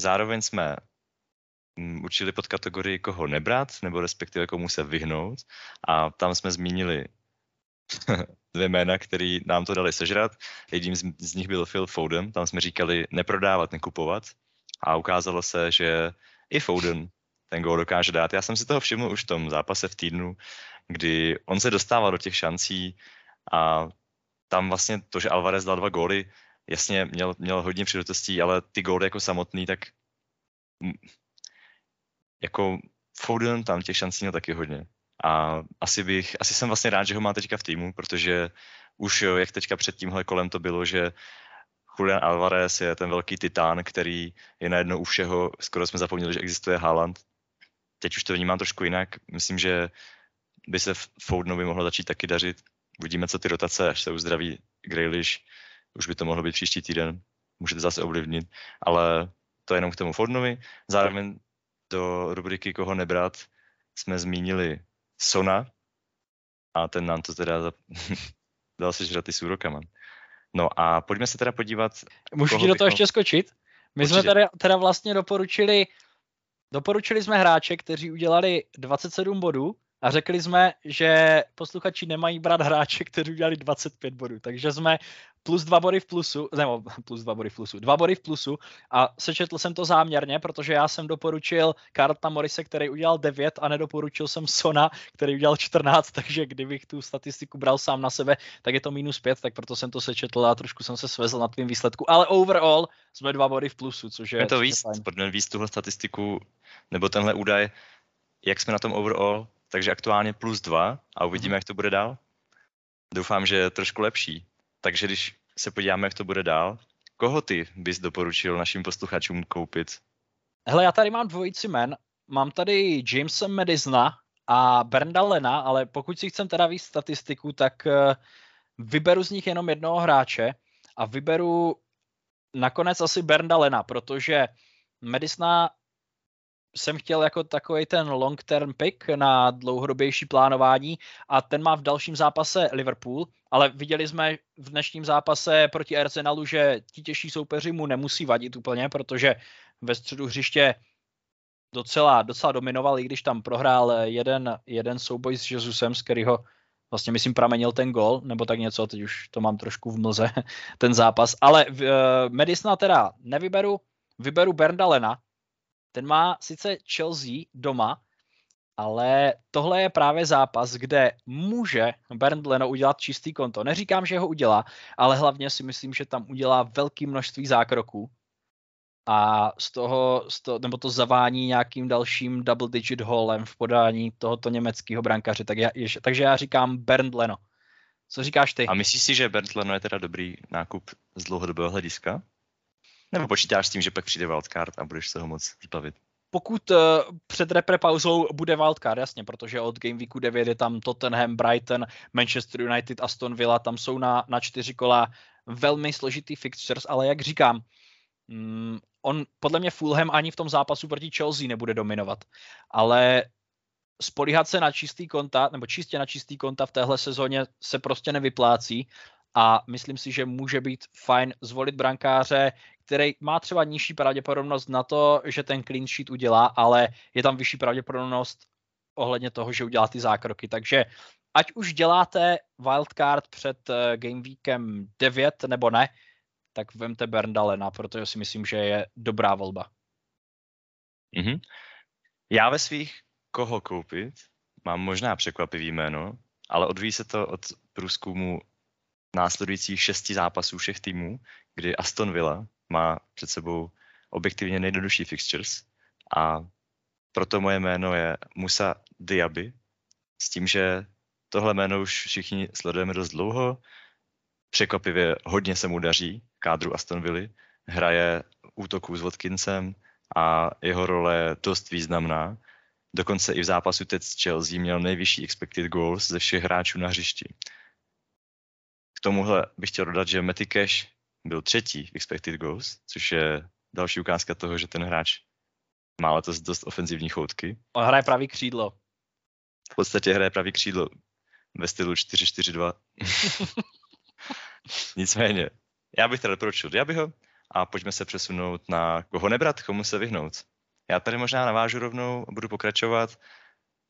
Zároveň jsme mm, učili pod kategorii koho nebrat, nebo respektive komu se vyhnout. A tam jsme zmínili dvě jména, které nám to dali sežrat. Jedním z, z nich byl Phil Foden, tam jsme říkali neprodávat, nekupovat. A ukázalo se, že i Foden ten gól dokáže dát. Já jsem si toho všiml už v tom zápase v týdnu, kdy on se dostával do těch šancí a tam vlastně to, že Alvarez dal dva góly, jasně měl, měl hodně příležitostí, ale ty góly jako samotný, tak jako Foden tam těch šancí měl taky hodně. A asi bych, asi jsem vlastně rád, že ho má teďka v týmu, protože už jak teďka před tímhle kolem to bylo, že Julian Alvarez je ten velký titán, který je najednou u všeho, skoro jsme zapomněli, že existuje Haaland, teď už to vnímám trošku jinak. Myslím, že by se Foudnovi mohlo začít taky dařit. Uvidíme, co ty rotace, až se uzdraví Grealish, už by to mohlo být příští týden, můžete zase ovlivnit, ale to je jenom k tomu Foudnovi. Zároveň do rubriky Koho nebrat jsme zmínili Sona a ten nám to teda dal se žrat s úrokama. No a pojďme se teda podívat... Můžu ti do toho ještě skočit? My Určitě. jsme teda, teda vlastně doporučili Doporučili jsme hráče, kteří udělali 27 bodů a řekli jsme, že posluchači nemají brát hráče, kteří udělali 25 bodů. Takže jsme plus dva body v plusu, nebo plus dva body v plusu, dva body v plusu a sečetl jsem to záměrně, protože já jsem doporučil Karta Morise, který udělal 9 a nedoporučil jsem Sona, který udělal 14, takže kdybych tu statistiku bral sám na sebe, tak je to minus 5, tak proto jsem to sečetl a trošku jsem se svezl na tvým výsledku, ale overall jsme dva body v plusu, což je... Je to víc, pojďme víc tuhle statistiku, nebo tenhle údaj, jak jsme na tom overall, takže aktuálně plus 2 a uvidíme, mm-hmm. jak to bude dál. Doufám, že je trošku lepší. Takže když se podíváme, jak to bude dál, koho ty bys doporučil našim posluchačům koupit? Hele, já tady mám dvojici men. Mám tady Jamesa Madisona a Bernda Lena, ale pokud si chcem teda víc statistiku, tak eh, vyberu z nich jenom jednoho hráče a vyberu nakonec asi Bernda Lena, protože Madisona jsem chtěl jako takový ten long term pick na dlouhodobější plánování a ten má v dalším zápase Liverpool, ale viděli jsme v dnešním zápase proti Arsenalu, že ti těžší soupeři mu nemusí vadit úplně, protože ve středu hřiště docela, docela dominoval, i když tam prohrál jeden, jeden souboj s Jesusem, z kterého vlastně myslím pramenil ten gol, nebo tak něco, teď už to mám trošku v mlze, ten zápas. Ale uh, Medisona teda nevyberu, vyberu Berndalena, ten má sice Chelsea doma, ale tohle je právě zápas, kde může Bernd Leno udělat čistý konto. Neříkám, že ho udělá, ale hlavně si myslím, že tam udělá velké množství zákroků a z toho, z toho, nebo to zavání nějakým dalším double digit holem v podání tohoto německého brankaře. Tak já, takže já říkám Bernd Leno. Co říkáš ty? A myslíš si, že Bernd Leno je teda dobrý nákup z dlouhodobého hlediska? Nebo počítáš s tím, že pak přijde wildcard a budeš se ho moc zbavit? Pokud uh, před repre pauzou bude wildcard, jasně, protože od Game Weeku 9 je tam Tottenham, Brighton, Manchester United, Aston Villa, tam jsou na, na čtyři kola velmi složitý fixtures, ale jak říkám, mm, on podle mě Fulham ani v tom zápasu proti Chelsea nebude dominovat, ale spolíhat se na čistý konta, nebo čistě na čistý konta v téhle sezóně se prostě nevyplácí a myslím si, že může být fajn zvolit brankáře, který má třeba nižší pravděpodobnost na to, že ten clean sheet udělá, ale je tam vyšší pravděpodobnost ohledně toho, že udělá ty zákroky. Takže ať už děláte wildcard před eh, Game Weekem 9 nebo ne, tak vemte Berndalena, protože si myslím, že je dobrá volba. Mm-hmm. Já ve svých koho koupit mám možná překvapivý jméno, ale odvíjí se to od průzkumu následujících šesti zápasů všech týmů, kdy Aston Villa má před sebou objektivně nejjednodušší fixtures a proto moje jméno je Musa Diaby, s tím, že tohle jméno už všichni sledujeme dost dlouho. Překvapivě hodně se mu daří kádru Aston Villa. Hraje útoku s Watkinsem a jeho role je dost významná. Dokonce i v zápasu teď s Chelsea měl nejvyšší expected goals ze všech hráčů na hřišti. K tomuhle bych chtěl dodat, že Matty Cash byl třetí v expected goals, což je další ukázka toho, že ten hráč má letos dost ofenzivní choutky. On hraje pravý křídlo. V podstatě hraje pravý křídlo ve stylu 4-4-2. Nicméně, já bych teda doporučil Diabyho a pojďme se přesunout na koho nebrat, komu se vyhnout. Já tady možná navážu rovnou a budu pokračovat.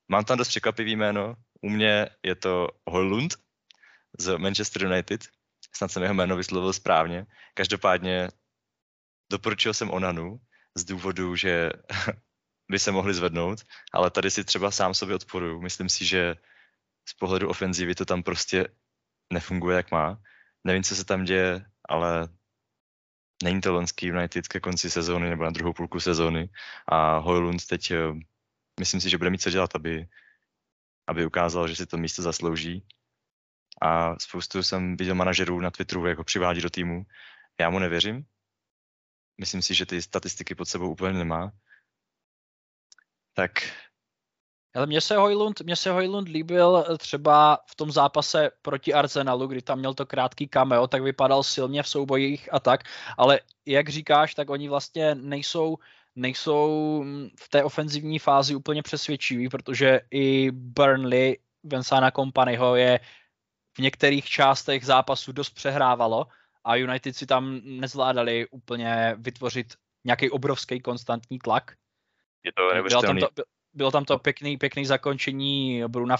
Mám tam dost překvapivý jméno. U mě je to Holund z Manchester United, snad jsem jeho jméno vyslovil správně. Každopádně doporučil jsem Onanu z důvodu, že by se mohli zvednout, ale tady si třeba sám sobě odporuju. Myslím si, že z pohledu ofenzivy to tam prostě nefunguje, jak má. Nevím, co se tam děje, ale není to Lonský United ke konci sezóny nebo na druhou půlku sezóny a Hojlund teď eh, myslím si, že bude mít co dělat, aby, aby ukázal, že si to místo zaslouží a spoustu jsem viděl manažerů na Twitteru, jak ho přivádí do týmu. Já mu nevěřím. Myslím si, že ty statistiky pod sebou úplně nemá. Tak ale mně se Hojlund, mně se Hojlund líbil třeba v tom zápase proti Arsenalu, kdy tam měl to krátký cameo, tak vypadal silně v soubojích a tak, ale jak říkáš, tak oni vlastně nejsou, nejsou v té ofenzivní fázi úplně přesvědčiví, protože i Burnley Vensana Companyho je v některých částech zápasu dost přehrávalo a United si tam nezvládali úplně vytvořit nějaký obrovský konstantní tlak. Je to bylo tam to, bylo tam to pěkný, pěkný zakončení Bruna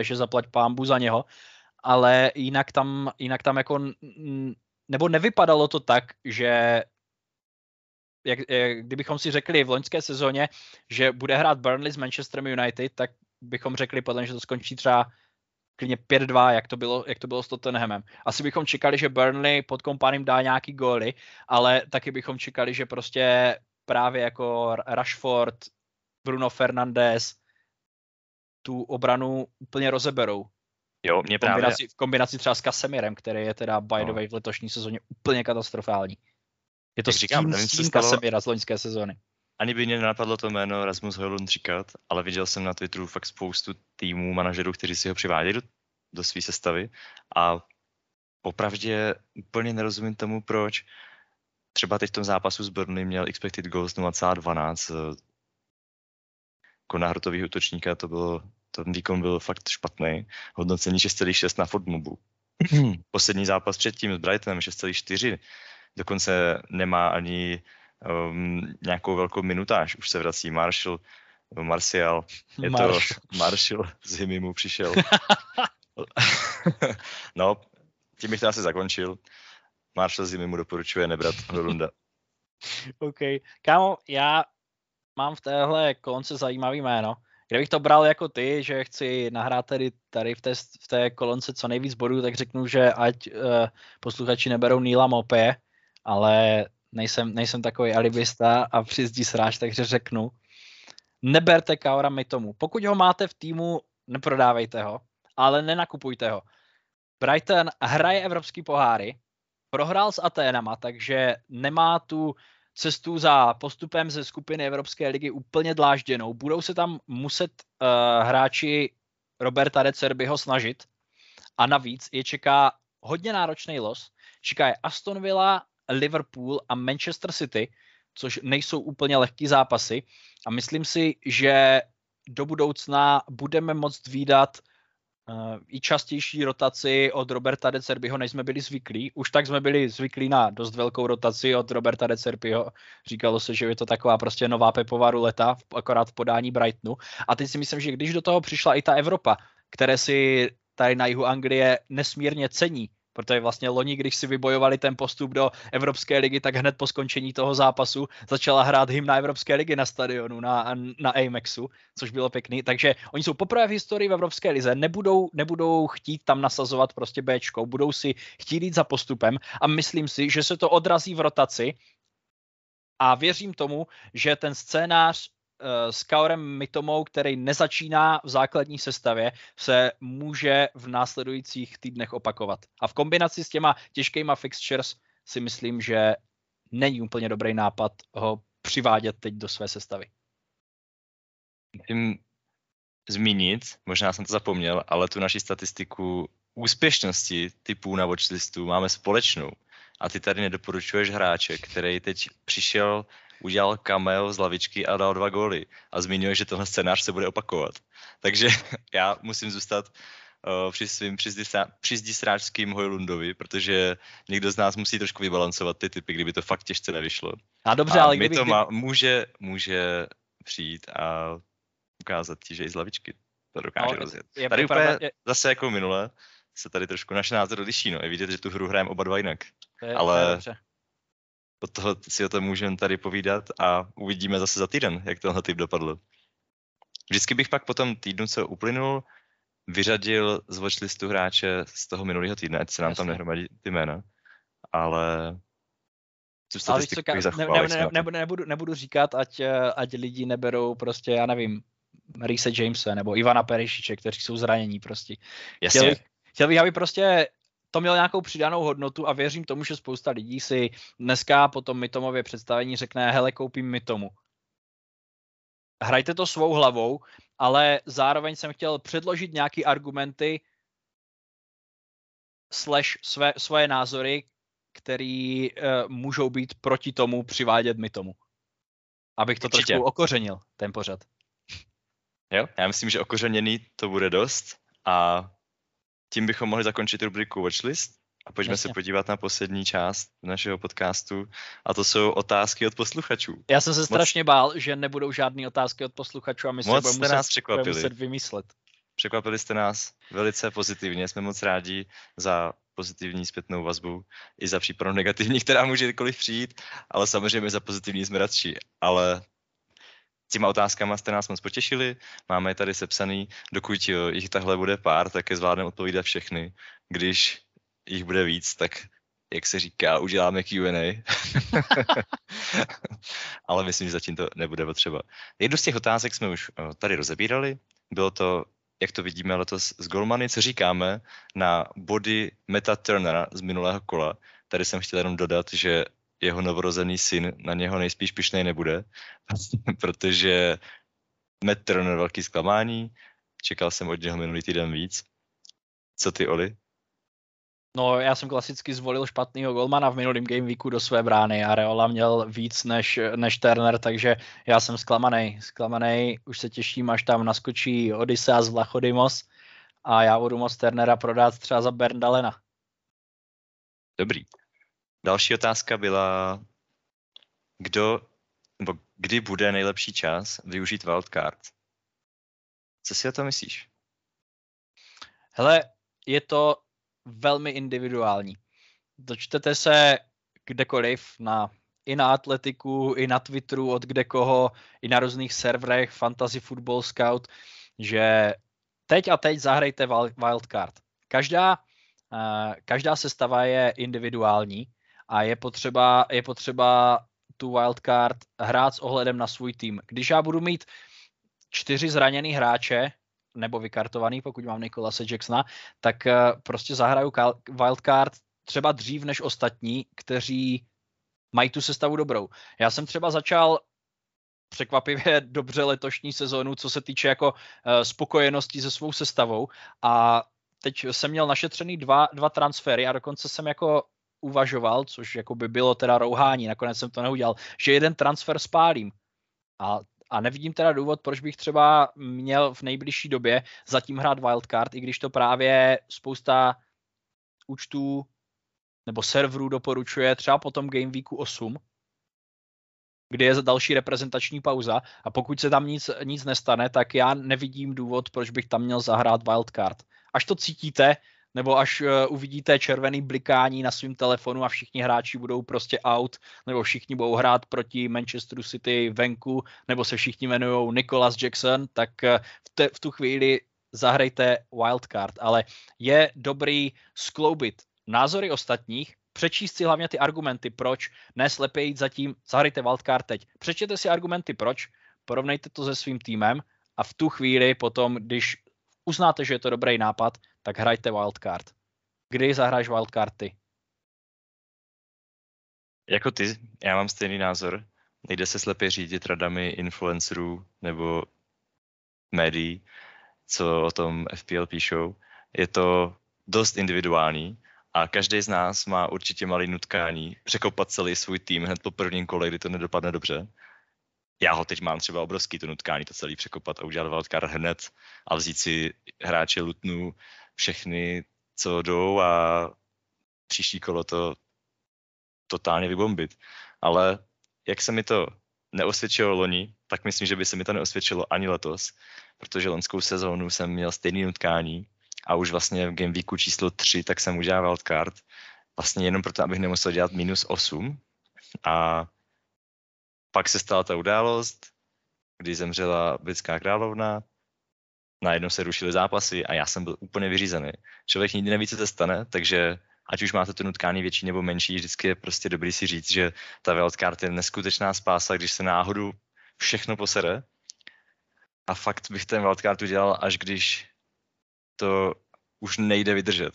že zaplať pámbu za něho, ale jinak tam, jinak tam jako, nebo nevypadalo to tak, že jak, jak, kdybychom si řekli v loňské sezóně, že bude hrát Burnley s Manchesterem United, tak bychom řekli podle že to skončí třeba klidně 5-2, jak to bylo, jak to bylo s Tottenhamem. Asi bychom čekali, že Burnley pod kompanem dá nějaký góly, ale taky bychom čekali, že prostě právě jako Rashford, Bruno Fernandes tu obranu úplně rozeberou. Jo, mě v právě... kombinaci, v kombinaci třeba s Kasemirem, který je teda by the No. way v letošní sezóně úplně katastrofální. Je to Jak říkám, stín, nevím, co se stín stalo. Kasemira z loňské sezóny. Ani by mě nenapadlo to jméno Rasmus Højlund říkat, ale viděl jsem na Twitteru fakt spoustu týmů, manažerů, kteří si ho přivádějí do, do své sestavy a opravdě úplně nerozumím tomu, proč. Třeba teď v tom zápasu s Burnley měl expected goals 0,12. eh, Jako náhrotový útočníka to bylo, ten výkon byl fakt špatný. Hodnocení 6,6 na Fordmobu. Poslední zápas předtím s Brightonem 6,4. Dokonce nemá ani um, nějakou velkou minutáž. Už se vrací Marshall, nebo Martial. Je Marš. to Marshall, z Himy mu přišel. no, tím bych to asi zakončil. Marshall z Himy mu doporučuje nebrat Holunda. OK. Kámo, já mám v téhle kolonce zajímavý jméno. Kdybych to bral jako ty, že chci nahrát tady, tady v, té, v té kolonce co nejvíc bodů, tak řeknu, že ať uh, posluchači neberou Níla Mopé, ale nejsem, nejsem takový alibista a přizdí sráč, takže řeknu, neberte Kaora Mitomu. Pokud ho máte v týmu, neprodávejte ho, ale nenakupujte ho. Brighton hraje evropský poháry, prohrál s Aténama, takže nemá tu cestu za postupem ze skupiny Evropské ligy úplně dlážděnou. Budou se tam muset uh, hráči Roberta de Cerbyho snažit a navíc je čeká hodně náročný los. Čeká je Aston Villa, Liverpool a Manchester City, což nejsou úplně lehký zápasy a myslím si, že do budoucna budeme moct výdat uh, i častější rotaci od Roberta de Cerbyho, než jsme byli zvyklí. Už tak jsme byli zvyklí na dost velkou rotaci od Roberta de Cerbyho. Říkalo se, že je to taková prostě nová Pepová ruleta, akorát v podání Brightonu. A teď si myslím, že když do toho přišla i ta Evropa, které si tady na jihu Anglie nesmírně cení, protože vlastně loni, když si vybojovali ten postup do Evropské ligy, tak hned po skončení toho zápasu začala hrát hymna Evropské ligy na stadionu, na, na Amexu, což bylo pěkný. Takže oni jsou poprvé v historii v Evropské lize, nebudou, nebudou chtít tam nasazovat prostě Bčko, budou si chtít jít za postupem a myslím si, že se to odrazí v rotaci a věřím tomu, že ten scénář s Kaorem Mitomou, který nezačíná v základní sestavě, se může v následujících týdnech opakovat. A v kombinaci s těma těžkýma fixtures si myslím, že není úplně dobrý nápad ho přivádět teď do své sestavy. Musím zmínit, možná jsem to zapomněl, ale tu naši statistiku úspěšnosti typů na watchlistu máme společnou. A ty tady nedoporučuješ hráče, který teď přišel, udělal cameo z lavičky a dal dva góly. A zmiňuje, že tenhle scénář se bude opakovat. Takže já musím zůstat uh, při svým přizdisráčským Hojlundovi, protože někdo z nás musí trošku vybalancovat ty typy, kdyby to fakt těžce nevyšlo. A dobře, a ale kdyby, to má, může, může přijít a ukázat ti, že i z lavičky to dokáže No, rozjet. je Tady pravda, úplně je- zase jako minule se tady trošku naše názory liší. No. Je vidět, že tu hru hrajeme oba dva jinak. je, ale- je Od toho si o tom můžeme tady povídat a uvidíme zase za týden, jak tenhle typ dopadl. Vždycky bych pak po tom týdnu, co uplynul, vyřadil z watchlistu hráče z toho minulého týdne, ať se nám tam Jasně. nehromadí ty jména. Ale tu Ale víš co, statistiku Ka- zachoval. ne, ne, ne, to- nebudu, nebudu, nebudu říkat, ať, ať lidi neberou prostě, já nevím, Rise Jamese nebo Ivana Perišiče, kteří jsou zranění prostě. Jasně, Chtěl chtěl bych, aby prostě to mělo nějakou přidanou hodnotu a věřím tomu, že spousta lidí si dneska po tom Mitomově představení řekne, hele, koupím Mitomu. Hrajte to svou hlavou, ale zároveň jsem chtěl předložit nějaké argumenty slash své, svoje názory, který uh, můžou být proti tomu přivádět Mitomu. Abych to Určitě. trošku okořenil, ten pořad. Jo, já myslím, že okořeněný to bude dost a tím bychom mohli zakončit rubriku Watchlist a pojďme Jasně. se podívat na poslední část našeho podcastu a to jsou otázky od posluchačů. Já jsem se strašně bál, že nebudou žádné otázky od posluchačů a my se Moc budeme muset, nás překvapili. muset vymyslet. Překvapili jste nás velice pozitivně, jsme moc rádi za pozitivní zpětnou vazbu i za případnou negativní, která může kdykoliv přijít, ale samozřejmě za pozitivní jsme radši. Ale těma otázkama jste nás moc potěšili, máme je tady sepsaný, dokud jo, jich tahle bude pár, tak je zvládneme odpovídat všechny. Když jich bude víc, tak jak se říká, uděláme Q&A. Ale myslím, že zatím to nebude potřeba. Jednu z těch otázek jsme už eh, tady rozebírali. Bylo to jak to vidíme letos s Golmany, co říkáme na body Meta Turnera z minulého kola. Tady jsem chtěl jenom dodat, že jeho novorozený syn na něho nejspíš pišnej nebude, protože Matt Turner velký zklamání, čekal jsem od něho minulý týden víc. Co ty, Oli? No, já jsem klasicky zvolil špatného golmana v minulém game weeku do své brány a Reola měl víc než, než Turner, takže já jsem zklamaný. Zklamaný, už se těším, až tam naskočí Odysseas Vlachodimos a já budu moc Turnera prodat třeba za Berndalena. Dobrý. Další otázka byla, kdo, nebo kdy bude nejlepší čas využít wildcard? Co si o to myslíš? Hele, je to velmi individuální. Dočtete se kdekoliv na i na Atletiku, i na Twitteru, od kde koho, i na různých serverech Fantasy Football Scout, že teď a teď zahrajte wildcard. Každá, uh, každá sestava je individuální a je potřeba, je potřeba tu wildcard hrát s ohledem na svůj tým. Když já budu mít čtyři zraněný hráče, nebo vykartovaný, pokud mám Nikolase Jacksona, tak eh, prostě zahraju wildcard třeba dřív než ostatní, kteří mají tu sestavu dobrou. Já jsem třeba začal překvapivě dobře letošní sezónu, co se týče jako uh, spokojenosti se svou sestavou a teď jsem měl našetřený dva, dva transfery a dokonce jsem jako uvažoval, což jako by bylo teda rouhání, nakonec jsem to neudělal, že jeden transfer spálím. A a nevidím teda důvod, proč bych třeba měl v nejbližší době zatím hrát wildcard, i když to právě spousta účtů nebo serverů doporučuje třeba potom Game Weeku 8, kdy je další reprezentační pauza a pokud se tam nic, nic nestane, tak já nevidím důvod, proč bych tam měl zahrát wildcard. Až to cítíte, nebo až uh, uvidíte červený blikání na svém telefonu a všichni hráči budou prostě out, nebo všichni budou hrát proti Manchesteru City venku, nebo se všichni jmenují Nicholas Jackson, tak uh, v, te, v tu chvíli zahrajte wildcard, ale je dobrý skloubit názory ostatních, přečíst si hlavně ty argumenty, proč, ne slepě jít zatím, zahrajte wildcard teď. Přečtěte si argumenty, proč, porovnejte to se svým týmem a v tu chvíli potom, když uznáte, že je to dobrý nápad, tak hrajte wildcard. Kdy zahraješ wildcard ty? Jako ty, já mám stejný názor. Nejde se slepě řídit radami influencerů nebo médií, co o tom FPL píšou. Je to dost individuální a každý z nás má určitě malý nutkání překopat celý svůj tým hned po prvním kole, kdy to nedopadne dobře. Já ho teď mám třeba obrovský to nutkání to celý překopat a udělat wildcard hned a vzít si hráče Lutnu, všechny, co jdou a příští kolo to totálně vybombit. Ale jak se mi to neosvědčilo loni, tak myslím, že by se mi to neosvědčilo ani letos, protože lonskou sezónu jsem měl stejný nutkání a už vlastně v Game Weeku číslo 3 tak jsem udělal wildcard, vlastně jenom proto, abych nemusel dělat minus 8 a pak se stala ta událost, kdy zemřela britská královna, najednou se rušily zápasy a já jsem byl úplně vyřízený. Člověk nikdy neví, co se stane, takže ať už máte to nutkání větší nebo menší, vždycky je prostě dobrý si říct, že ta wildcard je neskutečná spása, když se náhodou všechno posere. A fakt bych ten wildcard udělal, až když to už nejde vydržet,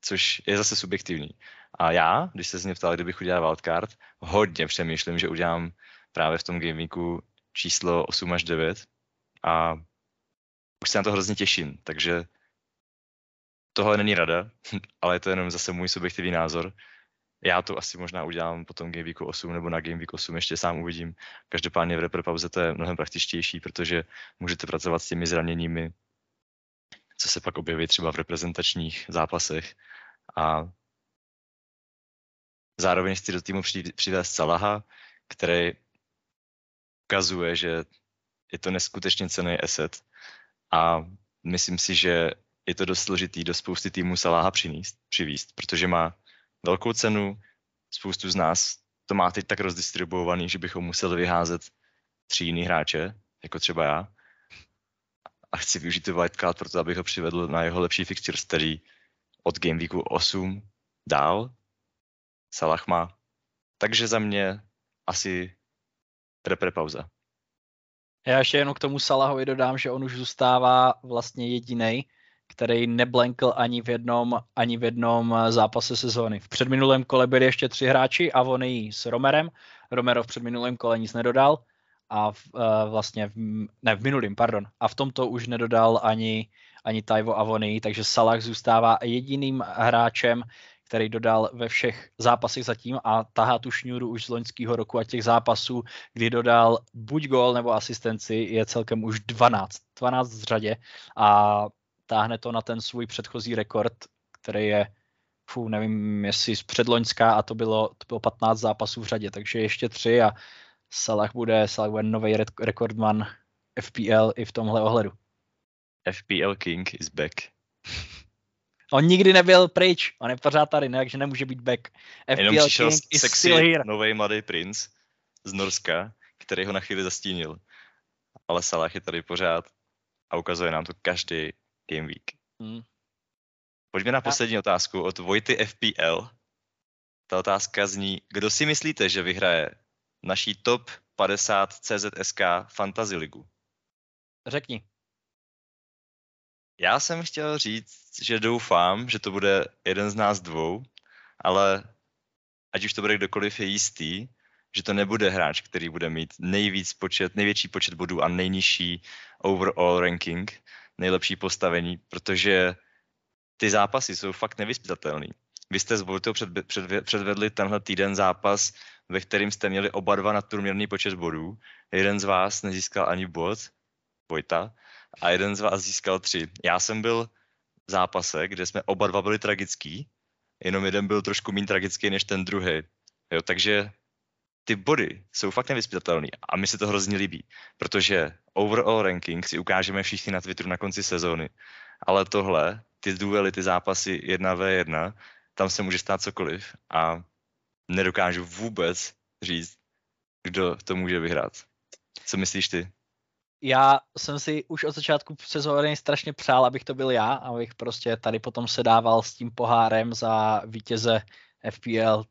což je zase subjektivní. A já, když se z mě ptal, kdybych udělal wildcard, hodně přemýšlím, že udělám právě v tom gameweeku číslo 8 až 9 a už se na to hrozně těším, takže tohle není rada, ale je to jenom zase můj subjektivní názor. Já to asi možná udělám potom Game Weeku 8 nebo na Game Week 8, ještě sám uvidím. Každopádně v repre pauze to je mnohem praktičtější, protože můžete pracovat s těmi zraněními, co se pak objeví třeba v reprezentačních zápasech. A zároveň chci do týmu přivést Salaha, který ukazuje, že je to neskutečně cený asset a myslím si, že je to dost složitý do spousty týmů Saláha přinést, přivíst, protože má velkou cenu, spoustu z nás to má teď tak rozdistribuovaný, že bychom museli vyházet tři jiný hráče, jako třeba já. A chci využít to wildcard proto, abych ho přivedl na jeho lepší fixtures, který od Game Weeku 8 dál Salah má. Takže za mě asi repre pauza. Já ještě jenom k tomu Salahovi dodám, že on už zůstává vlastně jediný, který neblenkl ani v jednom, ani v jednom zápase sezóny. V předminulém kole byli ještě tři hráči, Avony s Romerem. Romero v předminulém kole nic nedodal a v, uh, vlastně, v, ne v minulým, pardon. A v tomto už nedodal ani, ani Taivo Avony, takže Salah zůstává jediným hráčem, který dodal ve všech zápasech zatím a tahá tu šňůru už z loňského roku a těch zápasů, kdy dodal buď gol nebo asistenci, je celkem už 12. 12 z řadě a táhne to na ten svůj předchozí rekord, který je fů, nevím, jestli z předloňská a to bylo, to bylo 15 zápasů v řadě, takže ještě tři a Salah bude, Salah bude nový rekordman FPL i v tomhle ohledu. FPL King is back. On nikdy nebyl pryč, on je pořád tady, ne, takže nemůže být back. FPL Jenom přišel King is sexy still here. nový mladý princ z Norska, který ho na chvíli zastínil. Ale Salah je tady pořád a ukazuje nám to každý Game Week. Hmm. Pojďme na poslední a... otázku od Vojty FPL. Ta otázka zní, kdo si myslíte, že vyhraje naší top 50 CZSK Fantasy Ligu? Řekni. Já jsem chtěl říct, že doufám, že to bude jeden z nás dvou, ale ať už to bude kdokoliv je jistý, že to nebude hráč, který bude mít nejvíc počet, největší počet bodů a nejnižší overall ranking, nejlepší postavení, protože ty zápasy jsou fakt nevyspytatelný. Vy jste s Vojtou před, před, předvedli tenhle týden zápas, ve kterým jste měli oba dva nadprůměrný počet bodů. Jeden z vás nezískal ani bod, Vojta, a jeden z vás získal tři. Já jsem byl v zápase, kde jsme oba dva byli tragický, jenom jeden byl trošku méně tragický než ten druhý. Jo, takže ty body jsou fakt nevyspytatelný a mi se to hrozně líbí, protože overall ranking si ukážeme všichni na Twitteru na konci sezóny, ale tohle, ty duely, ty zápasy 1v1, tam se může stát cokoliv a nedokážu vůbec říct, kdo to může vyhrát. Co myslíš ty? Já jsem si už od začátku sezóny strašně přál, abych to byl já, abych prostě tady potom sedával s tím pohárem za vítěze FPL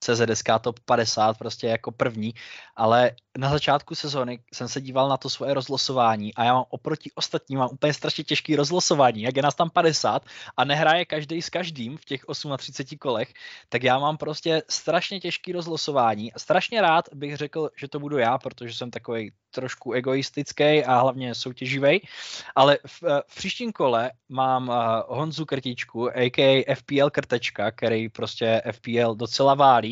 CZSK top 50 prostě jako první, ale na začátku sezóny jsem se díval na to svoje rozlosování a já mám oproti ostatním mám úplně strašně těžký rozlosování, jak je nás tam 50 a nehraje každý s každým v těch 38 kolech, tak já mám prostě strašně těžký rozlosování. Strašně rád bych řekl, že to budu já, protože jsem takový trošku egoistický a hlavně soutěživý, ale v, eh, v příštím kole mám eh, Honzu Krtičku, a.k.a. FPL Krtečka, který prostě FPL docela válí.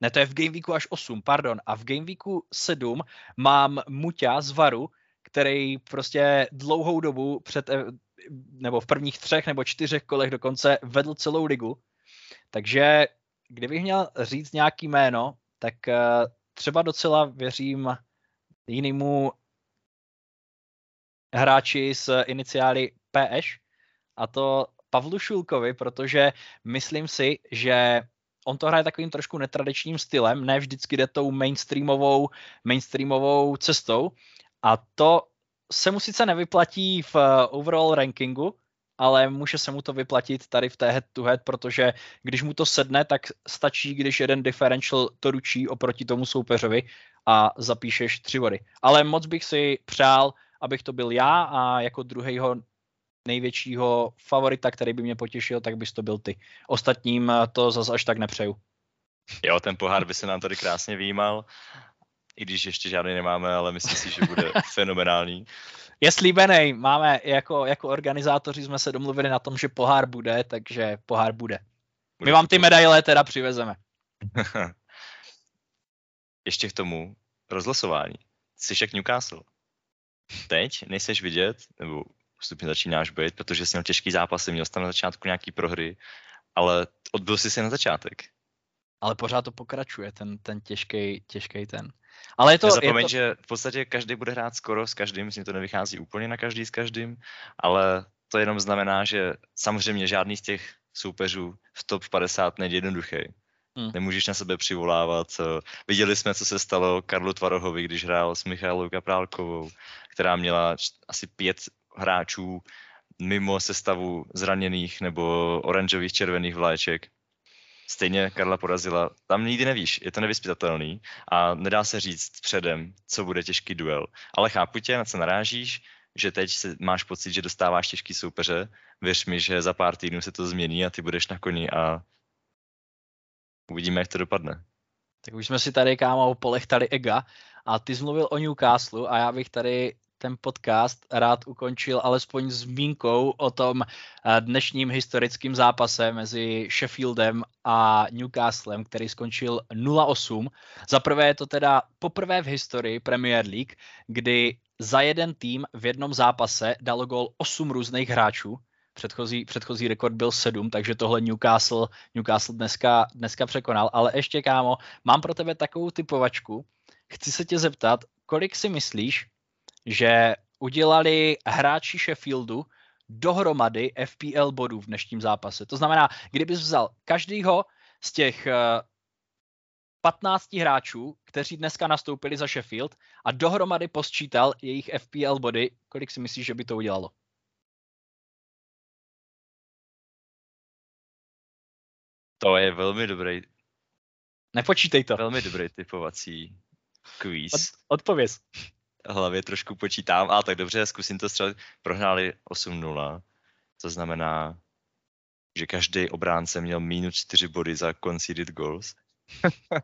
Ne, to je v Game Weeku až 8, pardon. A v Game Weeku 7 mám Muťa z Varu, který prostě dlouhou dobu před, eh, nebo v prvních třech nebo čtyřech kolech dokonce vedl celou ligu. Takže kdybych měl říct nějaký jméno, tak třeba docela věřím jinému hráči s iniciály PS a to Pavlu Šulkovi, protože myslím si, že on to hraje takovým trošku netradičním stylem, ne vždycky jde tou mainstreamovou, mainstreamovou cestou a to se mu sice nevyplatí v overall rankingu, ale může se mu to vyplatit tady v té head-to-head, protože když mu to sedne, tak stačí, když jeden differential to ručí oproti tomu soupeřovi a zapíšeš tři body. Ale moc bych si přál, abych to byl já a jako druhýho největšího favorita, který by mě potěšil, tak bys to byl ty. Ostatním to zase až tak nepřeju. Jo, ten pohár by se nám tady krásně výjímal, i když ještě žádný nemáme, ale myslím si, že bude fenomenální. Je slíbený, máme jako, jako organizátoři jsme se domluvili na tom, že pohár bude, takže pohár bude. My vám ty medaile teda přivezeme. ještě k tomu rozlosování. Jsi jak Newcastle. Teď nejseš vidět, nebo postupně začínáš být, protože jsi měl těžký zápasy, měl jsi tam na začátku nějaký prohry, ale odbil jsi se na začátek. Ale pořád to pokračuje, ten, ten těžký, těžký ten. Ale je to, Nezapomeň, je to... že v podstatě každý bude hrát skoro s každým, myslím, to nevychází úplně na každý s každým, ale to jenom znamená, že samozřejmě žádný z těch soupeřů v top 50 nejde jednoduchý. Hmm. Nemůžeš na sebe přivolávat. Viděli jsme, co se stalo Karlu Tvarohovi, když hrál s Michailou Kaprálkovou, která měla asi pět hráčů mimo sestavu zraněných nebo oranžových červených vláček. stejně Karla porazila. Tam nikdy nevíš, je to nevyspytatelný a nedá se říct předem, co bude těžký duel. Ale chápu tě, na co narážíš, že teď se, máš pocit, že dostáváš těžký soupeře. Věř mi, že za pár týdnů se to změní a ty budeš na koni a uvidíme, jak to dopadne. Tak už jsme si tady, kámo, polechtali Ega a ty jsi mluvil o Newcastle a já bych tady ten podcast rád ukončil alespoň zmínkou o tom eh, dnešním historickým zápase mezi Sheffieldem a Newcastlem, který skončil 0-8. Za prvé je to teda poprvé v historii Premier League, kdy za jeden tým v jednom zápase dalo gol 8 různých hráčů. Předchozí, předchozí rekord byl 7, takže tohle Newcastle, Newcastle dneska, dneska překonal. Ale ještě, kámo, mám pro tebe takovou typovačku. Chci se tě zeptat, kolik si myslíš, že udělali hráči Sheffieldu dohromady FPL bodů v dnešním zápase. To znamená, kdybys vzal každýho z těch 15 eh, hráčů, kteří dneska nastoupili za Sheffield a dohromady posčítal jejich FPL body, kolik si myslíš, že by to udělalo? To je velmi dobrý. Nepočítej to. Velmi dobrý typovací quiz. Od, odpověz hlavě trošku počítám. A tak dobře, zkusím to střelit. Prohráli 8-0. To znamená, že každý obránce měl minus 4 body za conceded goals.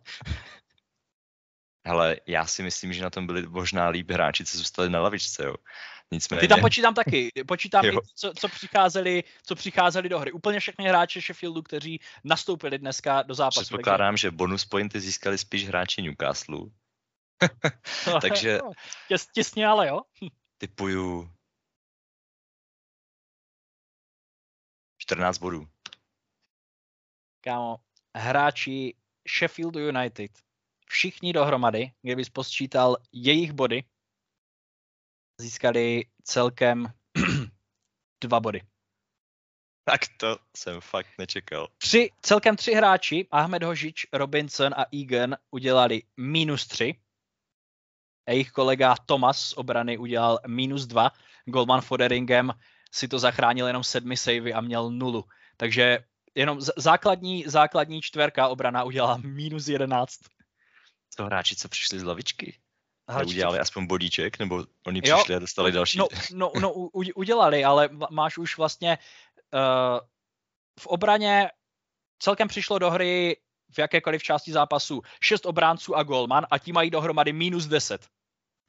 Ale já si myslím, že na tom byli možná líp hráči, co zůstali na lavičce, jo. Nicméně... Ty tam počítám taky. Počítám i, co, co, přicházeli, co přicházeli do hry. Úplně všechny hráče Sheffieldu, kteří nastoupili dneska do zápasu. Předpokládám, takže... že bonus pointy získali spíš hráči Newcastle, Takže... Těs, těsně, ale jo. Typuju 14 bodů. Kámo, hráči Sheffield United, všichni dohromady, kdyby posčítal jejich body, získali celkem dva body. Tak to jsem fakt nečekal. Tři, celkem tři hráči, Ahmed Hožič, Robinson a Egan, udělali minus tři jejich kolega Thomas z obrany udělal minus dva. Goldman Foderingem si to zachránil jenom sedmi savey a měl nulu. Takže jenom základní, základní čtverka obrana udělala minus jedenáct. To hráči, co přišli z lavičky? Hráči, udělali co... aspoň bodíček, nebo oni přišli jo, a dostali další? No, no, no udělali, ale máš už vlastně uh, v obraně celkem přišlo do hry v jakékoliv části zápasu šest obránců a golman a ti mají dohromady minus 10.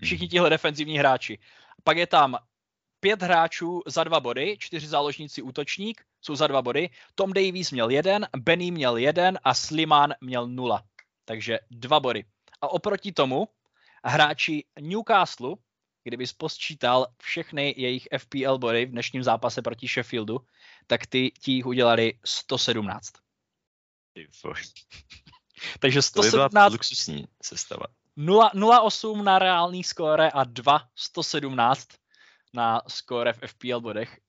Všichni mhm. tihle defenzivní hráči. Pak je tam pět hráčů za dva body, čtyři záložníci útočník jsou za dva body. Tom Davies měl jeden, Benny měl jeden a Sliman měl nula. Takže dva body. A oproti tomu hráči Newcastle, kdyby posčítal všechny jejich FPL body v dnešním zápase proti Sheffieldu, tak ty ti jich udělali 117. Takže 117... To by luxusní sestava. 0,8 na reálný skóre a 2, 117 na skóre v FPL bodech.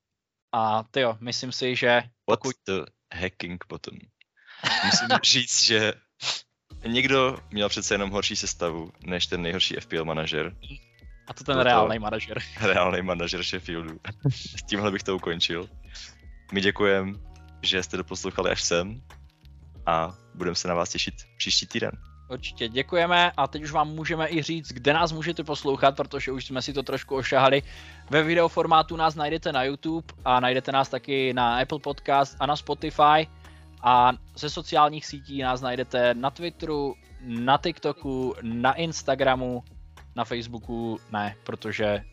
A ty jo, myslím si, že... Pokud... What's the hacking button? Musím říct, že někdo měl přece jenom horší sestavu než ten nejhorší FPL manažer. A to ten reálný manažer. Reálný manažer Sheffieldu. S tímhle bych to ukončil. My děkujeme, že jste doposlouchali až sem a budeme se na vás těšit příští týden. Určitě děkujeme a teď už vám můžeme i říct, kde nás můžete poslouchat, protože už jsme si to trošku ošahali. Ve videoformátu nás najdete na YouTube a najdete nás taky na Apple Podcast a na Spotify a ze sociálních sítí nás najdete na Twitteru, na TikToku, na Instagramu, na Facebooku ne, protože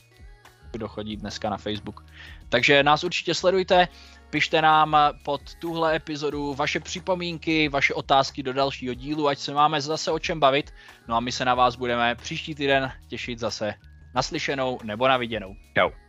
kdo chodí dneska na Facebook. Takže nás určitě sledujte, pište nám pod tuhle epizodu vaše připomínky, vaše otázky do dalšího dílu, ať se máme zase o čem bavit. No a my se na vás budeme příští týden těšit zase naslyšenou nebo na viděnou. Čau.